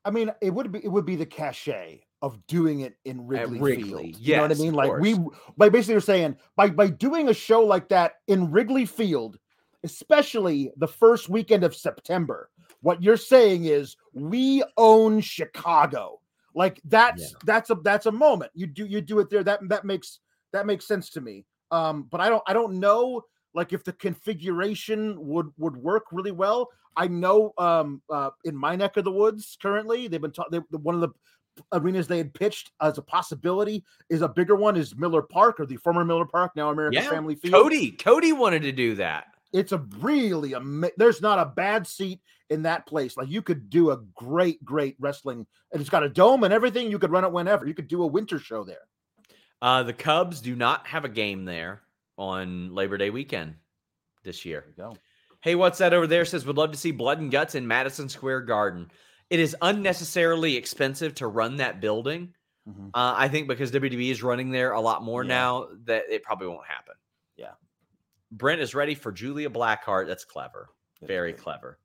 I mean, it would be it would be the cachet of doing it in Wrigley, Wrigley, Field. You know what I mean? Like we by basically you're saying by by doing a show like that in Wrigley Field, especially the first weekend of September, what you're saying is we own Chicago. Like that's Yeah. that's a that's a moment. You do you do it there. That that makes that makes sense to me. Um, but I don't I don't know like if the configuration would would work really well. I know um uh in my neck of the woods currently they've been talking one of the arenas they had pitched as a possibility is a bigger one is Miller Park or the former Miller Park now American Yeah, Family Field. Cody, Cody wanted to do that. It's a really ama- there's not a bad seat in that place. Like you could do a great great wrestling and it's got a dome and everything. You could run it whenever. You could do a winter show there. Uh, the Cubs do not have a game there on Labor Day weekend this year. Go. Hey, what's that over there? Says would love to see Blood and Guts in Madison Square Garden. It is unnecessarily expensive to run that building. Mhm. Uh, I think because WWE is running there a lot more Yeah. now that it probably won't happen. Yeah. Brent is ready for Julia Blackheart. That's clever. Very clever.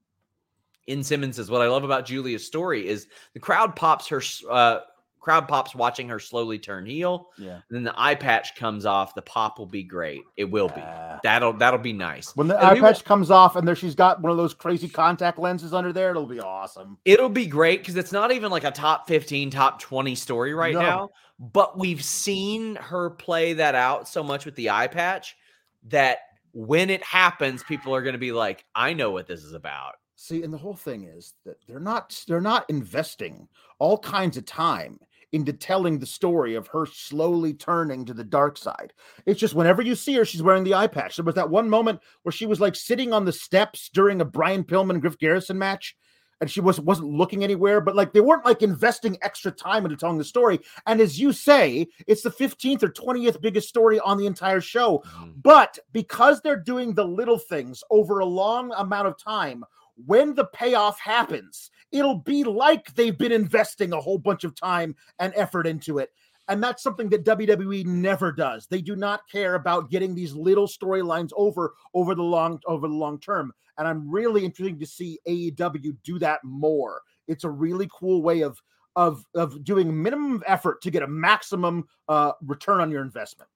N. Simmons says, "What I love about Julia's story is the crowd pops her, uh, crowd pops watching her slowly turn heel. Yeah. Then the eye patch comes off. The pop will be great. It will be. That'll that'll be nice. When the And eye we will- patch comes off and there she's got one of those crazy contact lenses under there, it'll be awesome. It'll be great because it's not even like a top 15, top 20 story right No. now. But we've seen her play that out so much with the eye patch that when it happens, people are going to be like, I know what this is about. See, and the whole thing is that they're not they're not investing all kinds of time into telling the story of her slowly turning to the dark side. It's just whenever you see her, she's wearing the eye patch. There was that one moment where she was like sitting on the steps during a Brian Pillman Griff Garrison match, and she was wasn't looking anywhere, but like they weren't like investing extra time into telling the story. And as you say, it's the 15th or 20th biggest story on the entire show. Mhm. But because they're doing the little things over a long amount of time, when the payoff happens, it'll be like they've been investing a whole bunch of time and effort into it. And that's something that WWE never does. They do not care about getting these little storylines over over the long over the long term. And I'm really interested to see AEW do that more. It's a really cool way of of of doing minimum effort to get a maximum uh, return on your investment.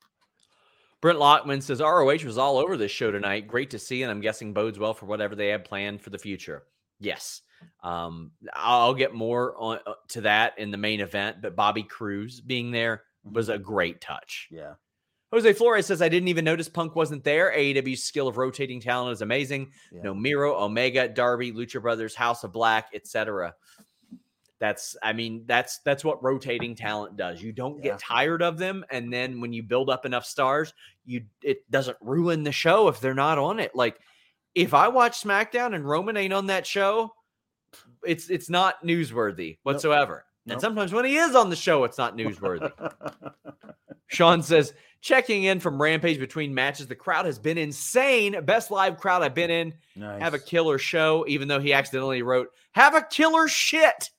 Brent Lockman says ROH was all over this show tonight. Great to see, and I'm guessing bodes well for whatever they have planned for the future. Yes, um, I'll get more on uh, to that in the main event. But Bobby Cruise being there was a great touch. Yeah. Jose Flores says, I didn't even notice Punk wasn't there. AEW's skill of rotating talent is amazing. Yeah. No Miro, Omega, Darby, Lucha Brothers, House of Black, etc. That's, I mean, that's that's what rotating talent does. You don't Yeah. get tired of them, and then when you build up enough stars, you it doesn't ruin the show if they're not on it. Like, if I watch SmackDown and Roman ain't on that show, it's it's not newsworthy whatsoever. And Nope. sometimes when he is on the show, it's not newsworthy. (laughs) Sean says, checking in from Rampage between matches. The crowd has been insane. Best live crowd I've been in. nice. Have a killer show, even though he accidentally wrote, have a killer shit.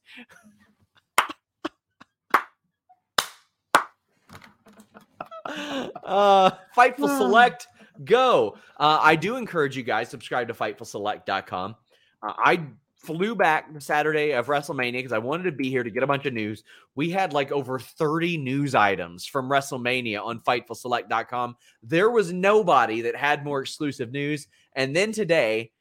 uh, Fightful (sighs) Select, go. Uh, I do encourage you guys subscribe to FightfulSelect.com. Uh, I flew back Saturday of WrestleMania because I wanted to be here to get a bunch of news. We had like over 30 news items from WrestleMania on FightfulSelect.com. There was nobody that had more exclusive news. And then today,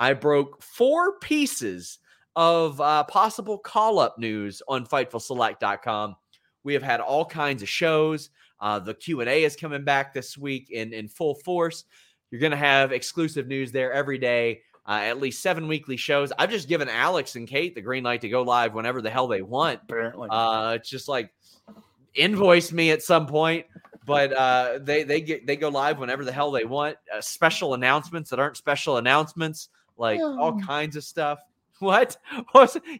I broke four pieces of uh, possible call up news on FightfulSelect.com. We have had all kinds of shows. Uh, the Q and A is coming back this week in in full force. You're going to have exclusive news there every day. Uh, at least seven weekly shows. I've just given Alex and Kate the green light to go live whenever the hell they want. apparently. Uh, it's just like invoice me at some point, but uh, they they get they go live whenever the hell they want. Uh, special announcements that aren't special announcements, like all kinds of stuff. (laughs) What?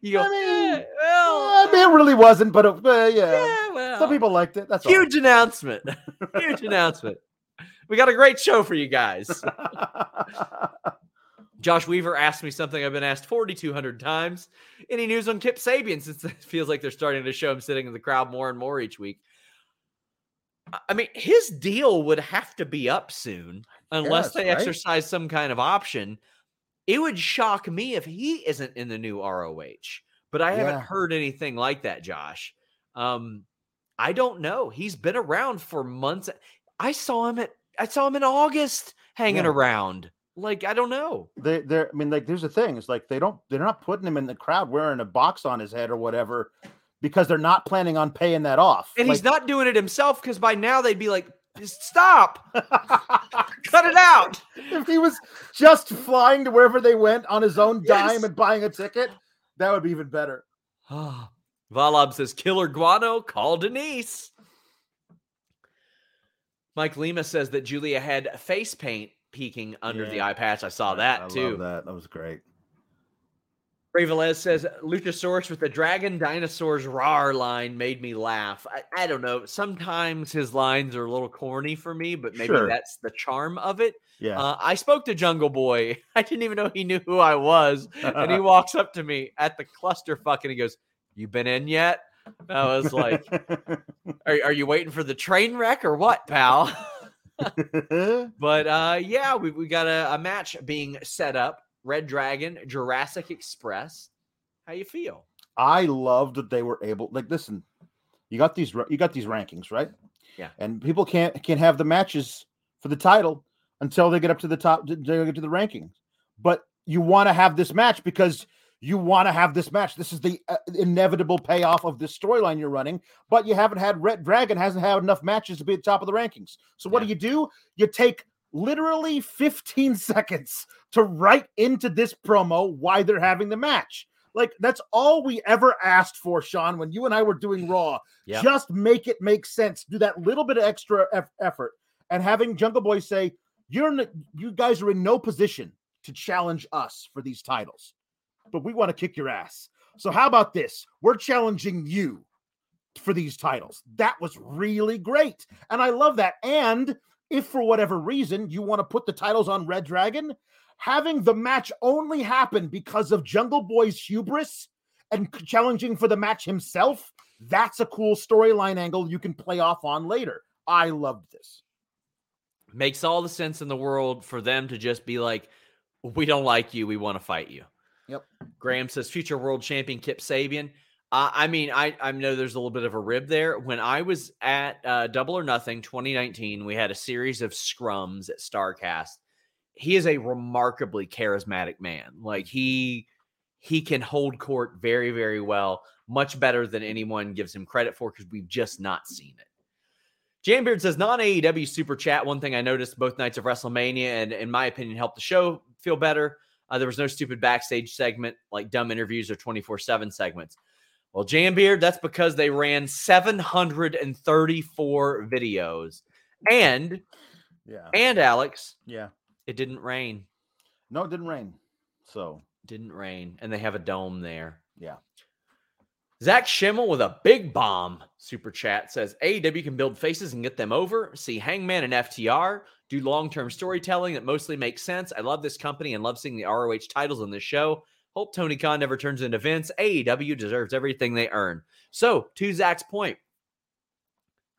You go? I mean, "Eh, well, I mean, it really wasn't, but it, uh, yeah. yeah, well, Some people liked it. That's huge announcement. huge announcement. We got a great show for you guys. (laughs) Josh Weaver asked me something I've been asked 4,200 times. Any news on Kip Sabian since (laughs) it feels like they're starting to show him sitting in the crowd more and more each week? I- mean, his deal would have to be up soon unless Yes, they right? exercise some kind of option. It would shock me if he isn't in the new ROH, but I haven't heard anything like that, Josh. Um, I don't know. He's been around for months. I saw him at I saw him in August hanging Yeah. around. Like, I don't know. they they're I mean, like there's a thing. It's like they don't they're not putting him in the crowd wearing a box on his head or whatever because they're not planning on paying that off. And he's not doing it himself because by now they'd be like, stop, (laughs) cut it out. if he was just flying to wherever they went on his own dime Yes. and buying a ticket, that would be even better. (sighs) Valab says, Killer Guano, call Denise. Mike Lima says that Julia had face paint peeking under the eye patch. I saw I that too. love that. That was great. Ray Velez says Luchasaurus with the Dragon Dinosaurs RAR line made me laugh. I, I don't know. Sometimes his lines are a little corny for me, but maybe Sure. that's the charm of it. Yeah. Uh, I spoke to Jungle Boy. (laughs) I didn't even know he knew who I was. And he (laughs) walks up to me at the clusterfuck and he goes, You been in yet? I was like, (laughs) are, are you waiting for the train wreck or what, pal? (laughs) but uh, yeah, we, we got a, a match being set up. Red Dragon, Jurassic Express. How you feel? I love that they were able. Like, listen, you got these. You got these rankings, right? Yeah. And people can't can't have the matches for the title until they get up to the top. They get to the rankings. But you want to have this match because you want to have this match. This is the uh, inevitable payoff of this storyline you're running. But you haven't had Red Dragon hasn't had enough matches to be at the top of the rankings. So what Yeah. do you do? You take literally 15 (laughs) seconds to write into this promo why they're having the match. Like that's all we ever asked for, Sean. When you and I were doing Raw, Yep. just make it make sense. Do that little bit of extra eff- effort, and having Jungle Boy say, "You're you guys are in no position to challenge us for these titles, but we want to kick your ass. So how about this? We're challenging you for these titles." That was really great, and I love that. And if for whatever reason you want to put the titles on Red Dragon, having the match only happen because of Jungle Boy's hubris and challenging for the match himself, that's a cool storyline angle you can play off on later. I loved this. Makes all the sense in the world for them to just be like, we don't like you. We want to fight you. Yep. Graham says future world champion Kip Sabian. Uh, I mean, I, I know there's a little bit of a rib there. When I was at uh, Double or Nothing 2019, we had a series of scrums at Starrcast. He is a remarkably charismatic man. Like he he can hold court very, very well, much better than anyone gives him credit for because we've just not seen it. Jambeard says non AEW super chat. One thing I noticed both nights of WrestleMania, and in my opinion, helped the show feel better. Uh, there was no stupid backstage segment like dumb interviews or 24 7 segments. Well, Jambeard, that's because they ran 734 videos. And, Yeah. and Alex, Yeah. it didn't rain. No, it didn't rain. So, Didn't rain. And they have a dome there. yeah. Zach Schimmel with a big bomb super chat says AEW can build faces and get them over. See Hangman and FTR do long term storytelling that mostly makes sense. I love this company and love seeing the ROH titles on this show. Hope Tony Khan never turns into Vince. AEW deserves everything they earn. So, to Zach's point,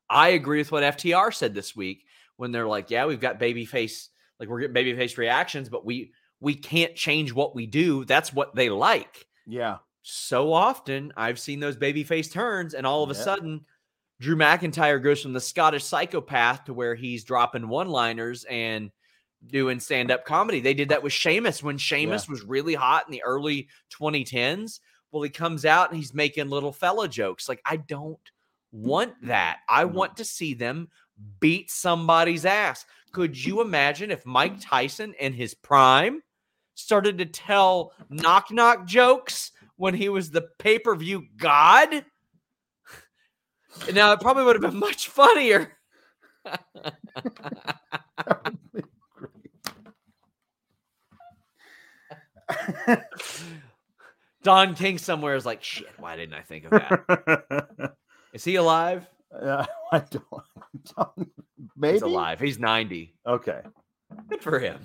I agree with what FTR said this week when they're like, "Yeah, we've got babyface, like we're getting babyface reactions, but we we can't change what we do. That's what they like." Yeah. so often I've seen those babyface turns, and all of a Yep. sudden, Drew McIntyre goes from the Scottish psychopath to where he's dropping one liners and doing stand up comedy. They did that with Sheamus when Sheamus was really hot in the early 2010s. Well, he comes out and he's making little fella jokes. Like, I don't want that. I mm-hmm. want to see them beat somebody's ass. Could you imagine if Mike Tyson in his prime started to tell knock knock jokes when he was the pay per view god? Now, it probably would have been much funnier. (laughs) Don King somewhere is like, shit, why didn't I think of that? (laughs) Is he alive? Yeah, I don't, don't. (laughs) Maybe He's alive. He's 90. Okay. Good for him.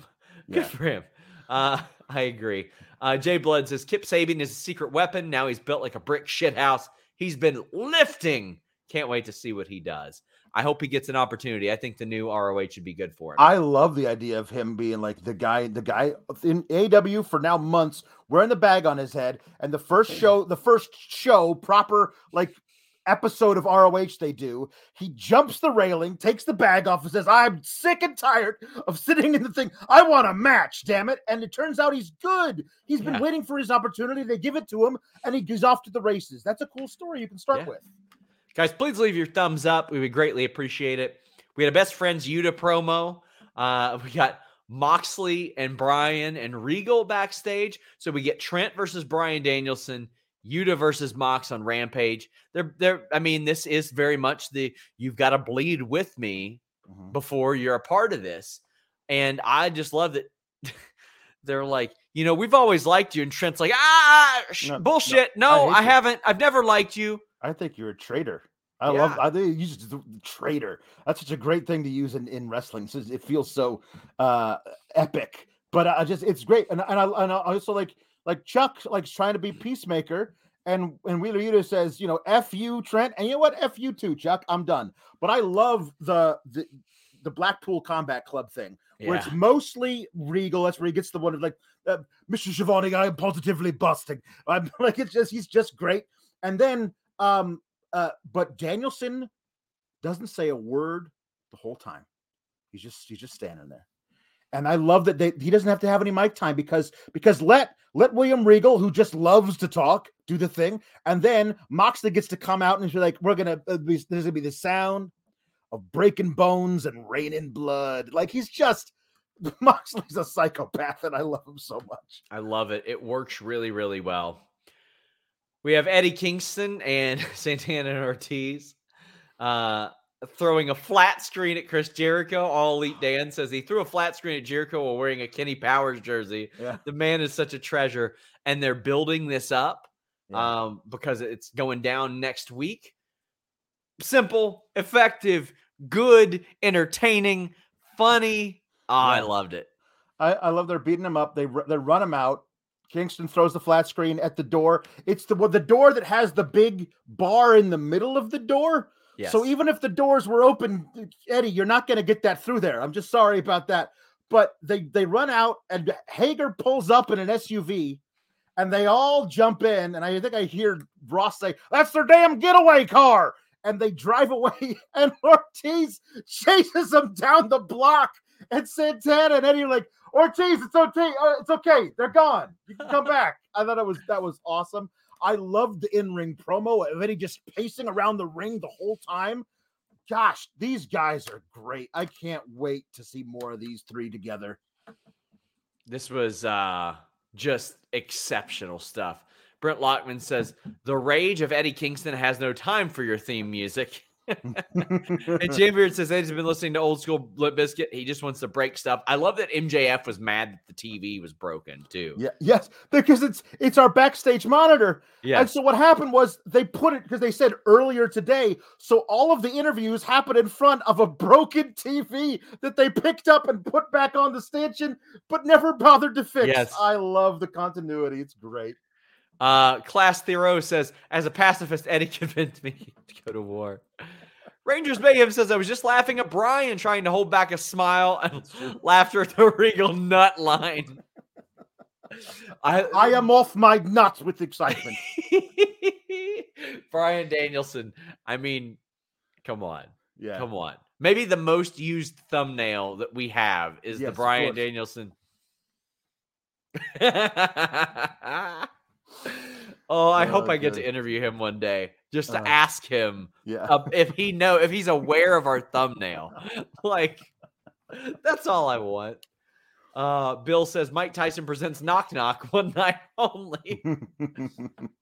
Good Yeah. for him. Uh, I agree. Uh, Jay Blood says Kip Sabian is a secret weapon. Now he's built like a brick shit house. He's been lifting. Can't wait to see what he does. I hope he gets an opportunity. I think the new ROH should be good for him. I love the idea of him being like the guy, the guy in AW for now months wearing the bag on his head, and the first mm. show, the first show, proper like episode of ROH they do, he jumps the railing, takes the bag off, and says, "I'm sick and tired of sitting in the thing. I want a match, damn it!" And it turns out he's good. He's been Yeah. waiting for his opportunity. They give it to him, and he goes off to the races. That's a cool story you can start Yeah. with. Guys, please leave your thumbs up. We would greatly appreciate it. We had a best friends Yuta promo. Uh, we got Moxley and Brian and Regal backstage. So we get Trent versus Brian Danielson, Yuta versus Mox on Rampage. They're they're I mean, this is very much the you've got to bleed with me Mhm. before you're a part of this. And I just love that (laughs) they're like, you know, we've always liked you. And Trent's like, ah, sh- No, no, bullshit. I No, hate I haven't. I've never liked you. I think you're a traitor. I love. I think you just the traitor. That's such a great thing to use in, in wrestling. So it feels so uh epic. But I just it's great, and and I and I also like like Chuck like trying to be peacemaker, and and Wheeler Yuta says you know f you Trent, and you know what f you too Chuck. I'm done. But I love the the the Blackpool Combat Club thing where it's mostly Regal. That's where he gets the one of like, uh, Mr. Shivani, I am positively busting. (laughs) I'm like, it's just he's just great. And then, um, uh, but Danielson doesn't say a word the whole time. He's just he's just standing there. And I love that they, he doesn't have to have any mic time because because let let William Regal, who just loves to talk, do the thing, and then Moxley gets to come out and be like, "We're gonna uh, there's gonna be the sound of breaking bones and raining blood." Like he's just (laughs) Moxley's a psychopath, and I love him so much. I love it. It works really, really well. We have Eddie Kingston and (laughs) Santana and Ortiz uh, throwing a flat screen at Chris Jericho. All Elite (sighs) Dan says he threw a flat screen at Jericho while wearing a Kenny Powers jersey. Yeah. The man is such a treasure, and they're building this up Yeah. um, because it's going down next week. Simple, effective, good, entertaining, funny. Oh, I loved it. I, I love they're beating him up. They they run him out. Kingston throws the flat screen at the door. It's the well, the door that has the big bar in the middle of the door. Yes. So even if the doors were open, Eddie, you're not going to get that through there. I'm just sorry about that. But they they run out and Hager pulls up in an SUV and they all jump in and I think I hear Ross say, "That's their damn getaway car." And they drive away (laughs) and Ortiz chases them down the block and Santana and Eddie are like, "Ortiz, it's okay. uh, It's okay. They're gone. You can come back." (laughs) I thought it was that was awesome. I loved the in-ring promo of Eddie just pacing around the ring the whole time. Gosh, these guys are great. I can't wait to see more of these three together. This was uh just exceptional stuff. Brent Lockman says the rage of Eddie Kingston has no time for your theme music. (laughs) and Jam Beard says Eddie's been listening to old school Limp Bizkit. He just wants to break stuff. I love that MJF was mad that the TV was broken too. yeah, yes, because it's it's our backstage monitor. Yeah. And so what happened was they put it because they said earlier today. So all of the interviews happened in front of a broken TV that they picked up and put back on the stanchion, but never bothered to fix. Yes. I love the continuity. It's great. Uh, Class Theroux says, as a pacifist, Eddie (laughs) convinced me to go to war. Rangers Mayhem says, I was just laughing at Brian trying to hold back a smile and laughter at the (laughs) Regal nut line. I, I am off my nuts with excitement. (laughs) Brian Danielson. I mean, come on. Yeah. Come on. Maybe the most used thumbnail that we have is Yes, the Brian. Danielson. Oh, I hope Oh, I get to interview him one day just to Uh, ask him Yeah. uh, if he know if he's aware of our thumbnail. (laughs) (laughs) like that's all I want. Uh, Bill says Mike Tyson presents Knock Knock (laughs) one night only.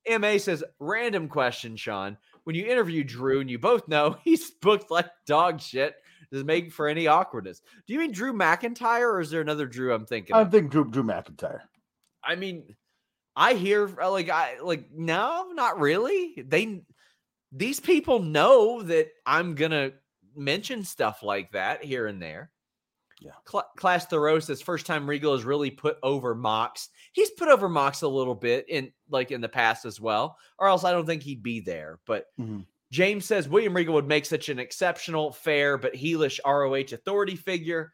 MA says, random question, Sean. When you interview Drew and you both know he's booked like dog shit, does it make for any awkwardness? Do you mean Drew McIntyre or is there another Drew I'm thinking I think Drew, Drew McIntyre. I mean, I hear uh, like I like no, not really. They these people know that I'm gonna mention stuff like that here and there. Yeah. Cla- Class Thoreau says first time Regal has really put over Mox. He's put over Mox a little bit in like in the past as well, or else I don't think he'd be there. But Mhm. James says William Regal would make such an exceptional, fair, but heelish ROH authority figure.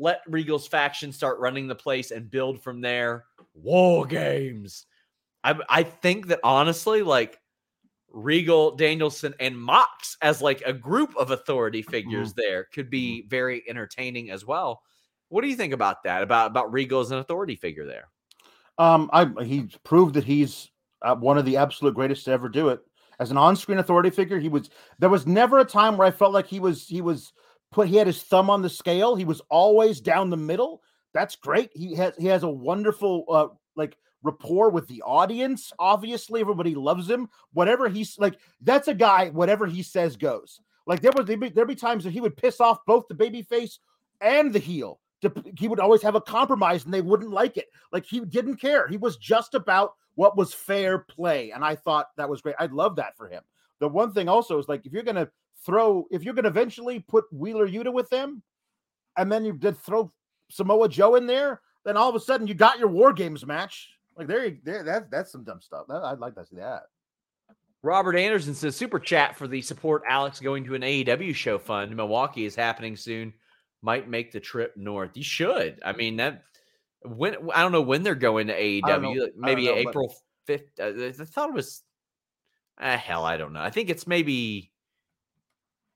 Let Regal's faction start running the place and build from there. War games. I I think that honestly, like Regal, Danielson, and Mox as like a group of authority figures there could be very entertaining as well. What do you think about that? About about Regal as an authority figure there? Um, I he proved that he's uh, one of the absolute greatest to ever do it. As an on-screen authority figure, he was. There was never a time where I felt like he was. He was put. He had his thumb on the scale. He was always down the middle. That's great. He has. He has a wonderful uh like rapport with the audience. Obviously, everybody loves him. Whatever he's like, that's a guy. Whatever he says goes. Like there was there'd be, there'd be times that he would piss off both the baby face and the heel. He would always have a compromise, and they wouldn't like it. Like he didn't care. He was just about what was fair play, and I thought that was great. I'd love that for him. The one thing also is like if you're gonna throw, if you're gonna eventually put Wheeler Yuta with them, and then you did throw Samoa Joe in there, then all of a sudden you got your War Games match. Like there, you there. That's that's some dumb stuff. That, I'd like to see that. Robert Anderson says super chat for the support Alex going to an AEW show fund. Milwaukee is happening soon. Might make the trip north. You should. I mean that when I don't know when they're going to AEW. don't know. like, I don't Maybe know, April fifth. Uh, I thought it was. Ah, hell, I don't know. I think it's maybe.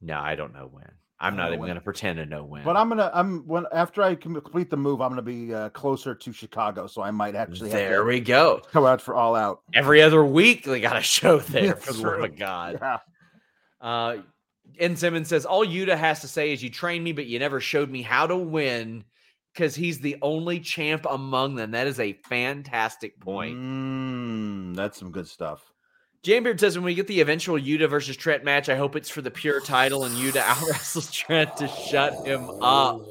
No, I don't know when. I'm not even when. going to pretend to know when. But I'm gonna. I'm when after I complete the move, I'm gonna be uh, closer to Chicago, so I might actually have there to we go. go out for all out. Every other week they got a show (laughs) there. For the love of God. Yeah. Uh, N. Simmons says, All Yuta has to say is you trained me, but you never showed me how to win because he's the only champ among them. That is a fantastic point. Mm, that's some good stuff. Jambeard says when we get the eventual Yuta versus Trent match, I hope it's for the pure title and Yuta (laughs) out wrestles Trent to shut him up.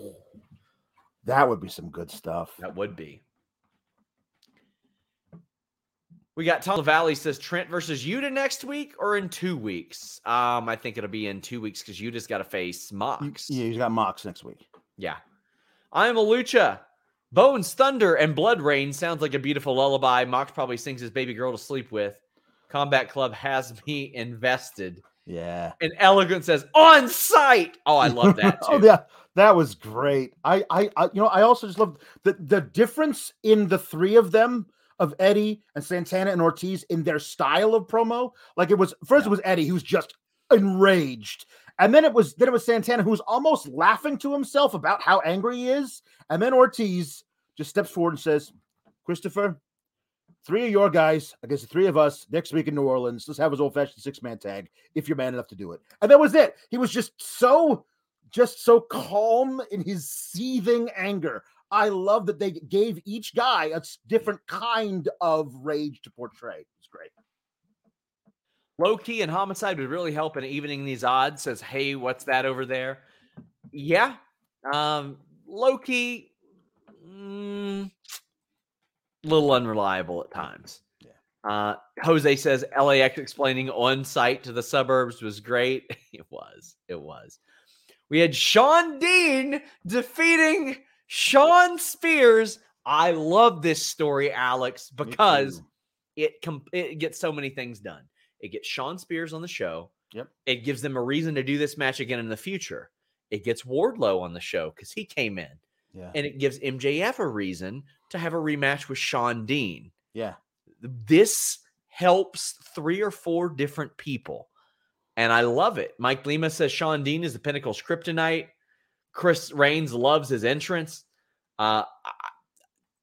That would be some good stuff. That would be. We got Tom Valley says Trent versus Yuta next week or in two weeks. Um, I think it'll be in two weeks because Yuta's got to face Mox. Yeah, he's got Mox next week. Yeah. I am a lucha. Bones, Thunder, and Blood Rain sounds like a beautiful lullaby. Mox probably sings his baby girl to sleep with. Combat Club has (laughs) me invested. Yeah. And Elegant says on site. Oh, I love that (laughs) oh yeah, that was great. I, I, I, you know, I also just love the the difference in the three of them of Eddie and Santana and Ortiz in their style of promo. Like it was first, it was Eddie who's just enraged, and then it was then it was Santana who's almost laughing to himself about how angry he is, and then Ortiz just steps forward and says, "Christopher, three of your guys against the three of us next week in New Orleans. Let's have his old fashioned six man tag if you're man enough to do it. And that was it. He was just so, just so calm in his seething anger. I love that they gave each guy a different kind of rage to portray. It's great. Low Ki and homicide would really help in evening these odds. Says, hey, what's that over there? Yeah. Um, Low Ki, mm, little unreliable at times. Yeah. Uh, Jose says LAX explaining on site to the suburbs was great. (laughs) It was. It was. We had Shawn Dean defeating Shawn Spears. I love this story, Alex, because it com- it gets so many things done. It gets Shawn Spears on the show. Yep. It gives them a reason to do this match again in the future. It gets Wardlow on the show because he came in Yeah. and it gives MJF a reason to have a rematch with Shawn Dean. Yeah. This helps three or four different people, and I love it. Mike Lima says Shawn Dean is the Pinnacle's kryptonite. Chris Reigns loves his entrance. Uh, I-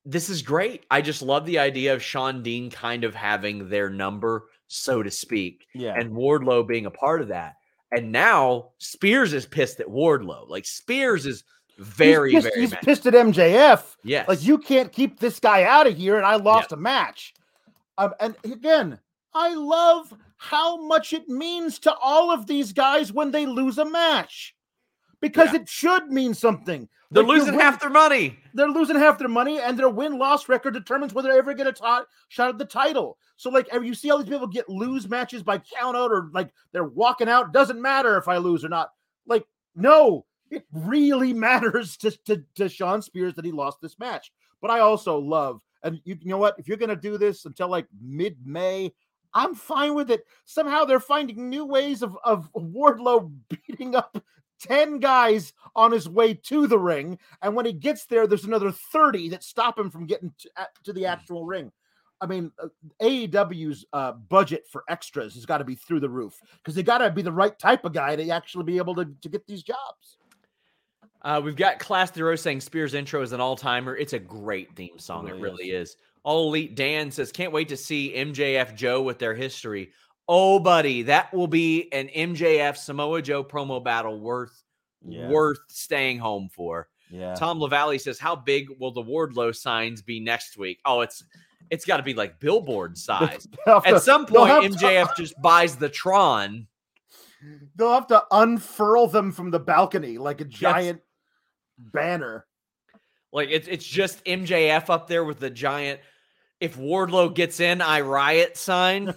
this is great. I just love the idea of Shawn Dean kind of having their number, so to speak, Yeah. and Wardlow being a part of that. And now Spears is pissed at Wardlow. Like Spears is very, he's pissed, very he's mad. pissed at MJF. Yes. Like you can't keep this guy out of here, and I lost a match. Um, and again, I love how much it means to all of these guys when they lose a match, because Yeah. it should mean something. They're Like, losing win- half their money. They're losing half their money, and their win loss record determines whether they ever get a ti- shot at the title. So, like, you see all these people get lose matches by count out, or like they're walking out. Doesn't matter if I lose or not. Like, no, it really matters to, to, to Shawn Spears that he lost this match. But I also love, and you, you know what? If you're going to do this until like mid May, I'm fine with it. Somehow they're finding new ways of, of Wardlow beating up 10 guys on his way to the ring. And when he gets there, there's another 30 that stop him from getting to, to the actual ring. I mean, uh, AEW's uh, budget for extras has got to be through the roof because they got to be the right type of guy to actually be able to, to get these jobs. Uh, we've got Class Zero saying Spears intro is an all timer. It's a great theme song. It really really is. All Elite Dan says, can't wait to see MJF Joe with their history. Oh, buddy, that will be an MJF Samoa Joe promo battle worth Yeah. worth staying home for. Yeah. Tom Lavalley says, "How big will the Wardlow signs be next week?" Oh, it's it's got to be like billboard (laughs) size. At some point, have to- MJF just buys the Tron. They'll have to unfurl them from the balcony like a giant banner. Like it's it's just MJF up there with the giant. If Wardlow gets in, I riot sign. (laughs)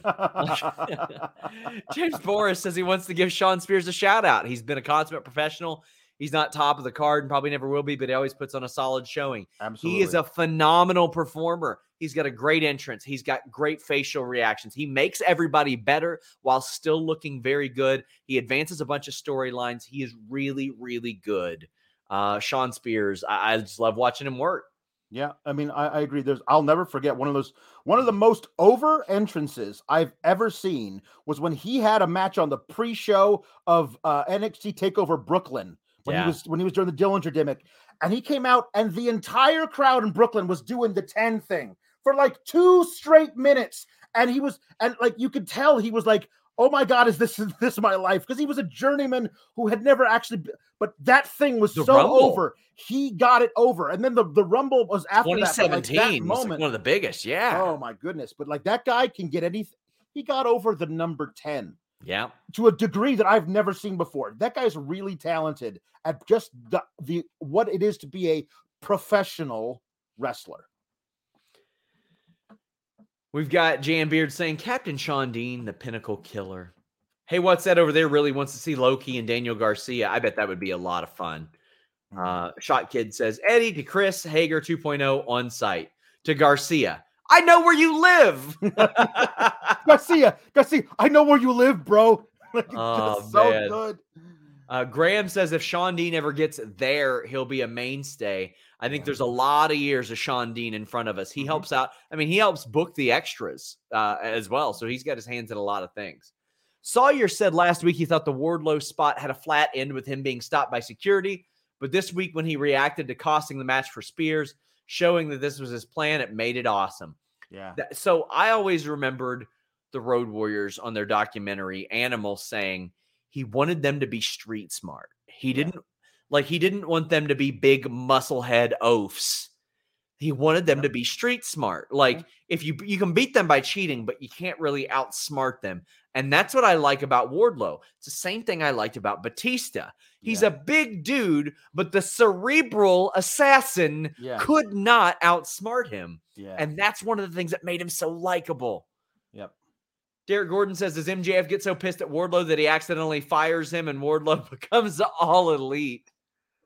(laughs) James Boris says he wants to give Shawn Spears a shout out. He's been a consummate professional. He's not top of the card and probably never will be, but he always puts on a solid showing. Absolutely. He is a phenomenal performer. He's got a great entrance. He's got great facial reactions. He makes everybody better while still looking very good. He advances a bunch of storylines. He is really, really good. Uh, Shawn Spears, I, I just love watching him work. Yeah, I mean, I, I agree. There's, I'll never forget one of those. One of the most over entrances I've ever seen was when he had a match on the pre-show of uh, NXT Takeover Brooklyn when Yeah. he was when he was during the Dillinger gimmick, and he came out and the entire crowd in Brooklyn was doing the ten thing for like two straight minutes, and he was and like you could tell he was like. Oh my God! Is this is this my life? Because he was a journeyman who had never actually, b- but that thing was The so Rumble. over. He got it over, and then the the Rumble was after that. but, like, that was like moment. one of the biggest. Yeah. Oh my goodness! But like that guy can get anything he got over the number 10 Yeah. to a degree that I've never seen before. That guy's really talented at just the, the what it is to be a professional wrestler. We've got Jan Beard saying Captain Shawn Dean, the pinnacle killer. Hey, what's that over there? Really wants to see Low Ki and Daniel Garcia. I bet that would be a lot of fun. Uh, Shot Kid says Eddie to Chris Hager 2.0 on site to Garcia. I know where you live. (laughs) Garcia, Garcia, I know where you live, bro. (laughs) Like, Oh, so man. good. Uh, Graham says if Shawn Dean ever gets there, he'll be a mainstay. I think there's a lot of years of Shawn Dean in front of us. He Mhm. helps out. I mean, he helps book the extras uh, as well. So he's got his hands in a lot of things. Sawyer said last week he thought the Wardlow spot had a flat end with him being stopped by security. But this week, when he reacted to costing the match for Spears, showing that this was his plan, it made it awesome. Yeah. So I always remembered the Road Warriors on their documentary Animal saying he wanted them to be street smart. He Yeah. didn't like he didn't want them to be big musclehead oafs. He wanted them to be street smart. Like if you you can beat them by cheating, but you can't really outsmart them. And that's what I like about Wardlow. It's the same thing I liked about Batista. He's Yeah. a big dude, but the cerebral assassin Yeah. could not outsmart him. Yeah. And that's one of the things that made him so likable. Yep. Derek Gordon says, Does MJF get so pissed at Wardlow that he accidentally fires him and Wardlow (laughs) becomes all elite?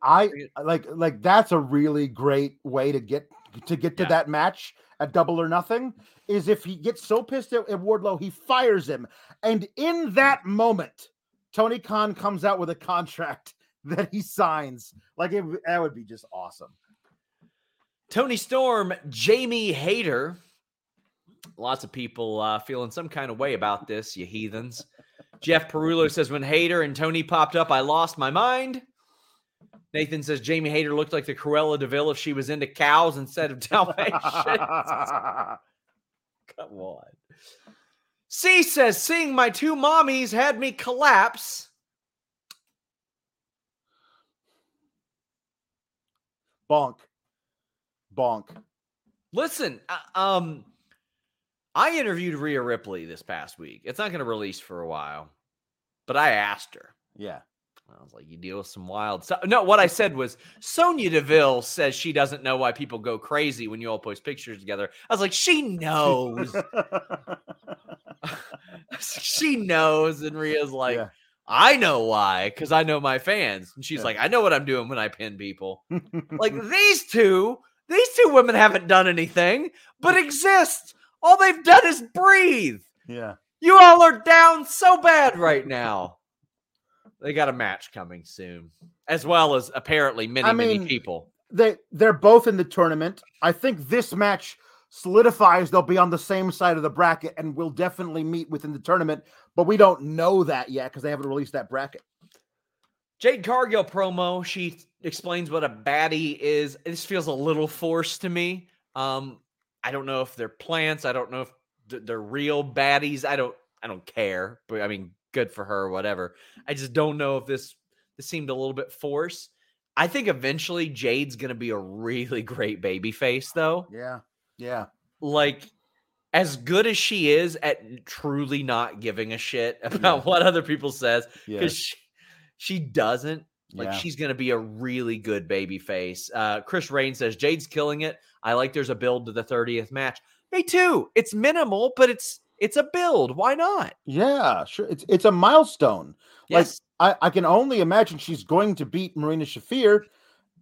I like like that's a really great way to get to get to Yeah. that match at double or nothing is if he gets so pissed at, at Wardlow, he fires him. And in that moment, Tony Khan comes out with a contract (laughs) that he signs. Like it, that would be just awesome. Toni Storm, Jamie Hayter. Lots of people uh, feeling some kind of way about this, you heathens. Jeff Perullo says, When Hayter and Tony popped up, I lost my mind. Nathan says, Jamie Hayter looked like the Cruella de Vil if she was into cows instead of (laughs) Dalmatians. (laughs) Come on. C says, seeing my two mommies had me collapse. Bonk. Bonk. Listen, uh, um, I interviewed Rhea Ripley this past week. It's not going to release for a while, but I asked her. Yeah. I was like, "You deal with some wild stuff." No, what I said was Sonya Deville says she doesn't know why people go crazy when you all post pictures together. I was like, "She knows. (laughs) she knows." And Rhea's like, Yeah. "I know why, because I know my fans." And she's Yeah. like, "I know what I'm doing when I pin people." (laughs) like these two, these two women haven't done anything but exist. All they've done is breathe. yeah. You all are down so bad right now. They got a match coming soon, as well as apparently many, I many people. They they're both in the tournament. I think this match solidifies they'll be on the same side of the bracket and will definitely meet within the tournament, but we don't know that yet because they haven't released that bracket. Jade Cargill promo. She explains what a baddie is. This feels a little forced to me. Um, I don't know if they're plants. I don't know if th- they're real baddies. I don't. I don't care. But I mean, good for her. Whatever. I just don't know if this this seemed a little bit forced. I think eventually Jade's gonna be a really great baby face, though. Yeah. Yeah. like as good as she is at truly not giving a shit (laughs) about what other people says Yeah. because she, she doesn't like yeah. she's gonna be a really good baby face uh chris rain says jade's killing it i like there's a build to the 30th match me too it's minimal but it's it's a build why not Yeah, sure. It's it's a milestone. Like yes I, I can only imagine she's going to beat Marina Shafir,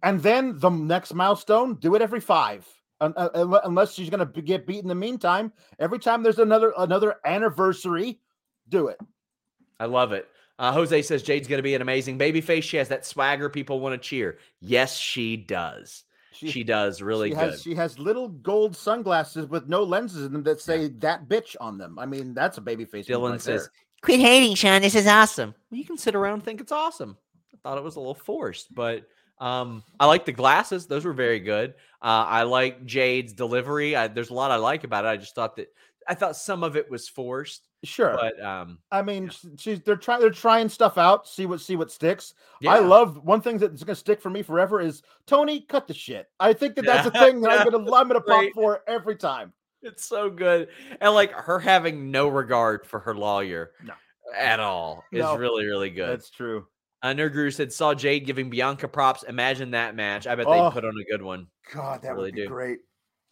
and then the next milestone, do it every five. Un- uh, unless she's going to get beat in the meantime, every time there's another another anniversary, do it. i love it uh, Jose says Jade's going to be an amazing baby face. She has that swagger people want to cheer. Yes, she does. She, does really she good. has she has little gold sunglasses with no lenses in them that say that bitch on them. I mean, that's a baby face. Dylan right says, there. "Quit hating, Sean. This is awesome." Well, you can sit around and think it's awesome. I thought it was a little forced, but um, I like the glasses; those were very good. Uh, I like Jade's delivery. I, there's a lot I like about it. I just thought that I thought some of it was forced, Sure. but um, I mean, sh- she's they're trying they're trying stuff out, see what see what sticks. yeah. I love one thing that's gonna stick for me forever is Tony, cut the shit. I think that that's a thing that I'm yeah, gonna (laughs) I'm gonna pop for every time. It's so good. And like her having no regard for her lawyer No. at all is No. really, really good. That's true. Uh, Nerguru said, saw Jade giving Bianca props. Imagine that match. I bet Oh. they'd put on a good one. God, that Really would be do. great.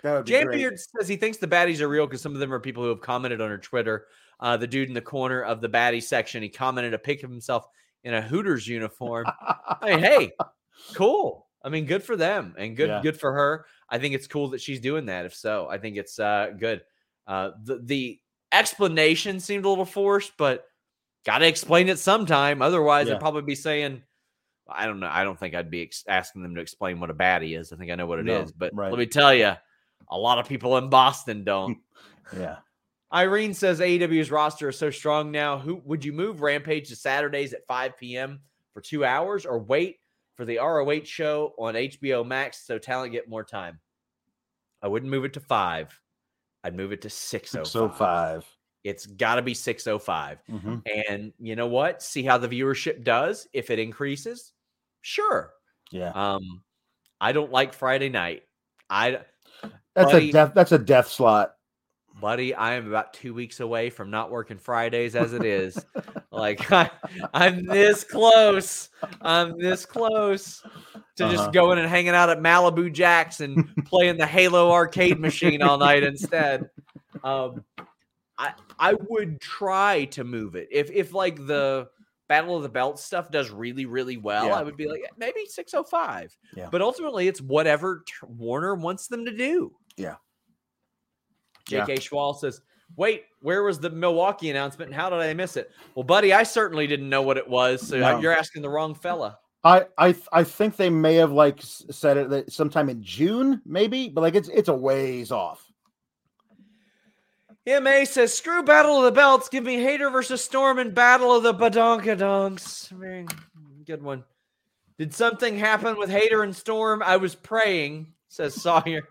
That would be Jan great. Beard says he thinks the baddies are real because some of them are people who have commented on her Twitter. Uh, the dude in the corner of the baddie section, he commented a pic of himself in a Hooters uniform. I mean, hey, (laughs) cool. I mean, good for them and good Yeah. good for her. I think it's cool that she's doing that. If so, I think it's uh, good. Uh, the the explanation seemed a little forced, but got to explain it sometime. Otherwise, Yeah. I'd probably be saying, I don't know. I don't think I'd be ex- asking them to explain what a baddie is. I think I know what it is, No, but right. let me tell you, a lot of people in Boston don't. (laughs) yeah. Irene says AEW's roster is so strong now. Who would you move Rampage to Saturdays at 5 p.m. for two hours or wait for the ROH show on HBO Max so talent get more time? I wouldn't move it to five. I'd move it to 605. So five. It's got to be 605. Mhm. And you know what? See how the viewership does. If it increases, sure. Yeah. Um, I don't like Friday night. I That's buddy- a death. That's a death slot. Buddy, I am about two weeks away from not working Fridays as it is. (laughs) like (laughs) I, I'm this close. I'm this close to Uh-huh. just going and hanging out at Malibu Jacks and (laughs) playing the Halo arcade machine all night instead. Um, I I would try to move it if if like the Battle of the Belt stuff does really really well. Yeah. I would be like maybe 605. Yeah. But ultimately, it's whatever Warner wants them to do. Yeah. J.K. Yeah. Schwal says, "Wait, where was the Milwaukee announcement? And how did I miss it?" Well, buddy, I certainly didn't know what it was. So No. you're asking the wrong fella. I I I think they may have like said it that sometime in June, maybe, but like it's it's a ways off. Ma says, "Screw Battle of the Belts. Give me Hayter versus Storm and Battle of the Badonkadonks." I mean, good one. Did something happen with Hayter and Storm? I was praying, says (laughs) Sawyer.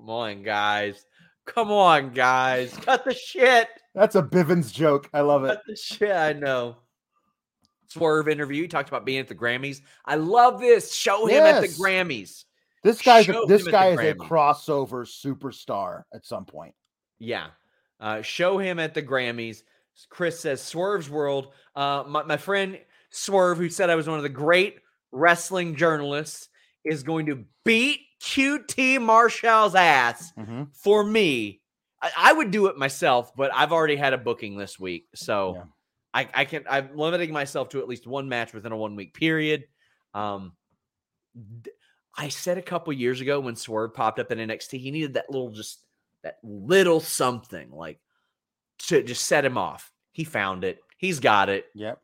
Come on, guys. Come on, guys. Cut the shit. That's a Bivens joke. I love it. Cut the shit. I know. Swerve interview. He talked about being at the Grammys. I love this. Show him at the Grammys. This guy's Show a, this him at the guy is a crossover superstar at some point. Yeah. Uh, show him at the Grammys. Chris says Swerve's World. Uh, my, my friend Swerve, who said I was one of the great wrestling journalists, is going to beat QT Marshall's ass Mm-hmm. for me. I, I would do it myself, but I've already had a booking this week. So Yeah. I, I can I'm limiting myself to at least one match within a one week period. Um I said a couple years ago when Swerve popped up in NXT, he needed that little just that little something like to just set him off. He found it. He's got it. Yep.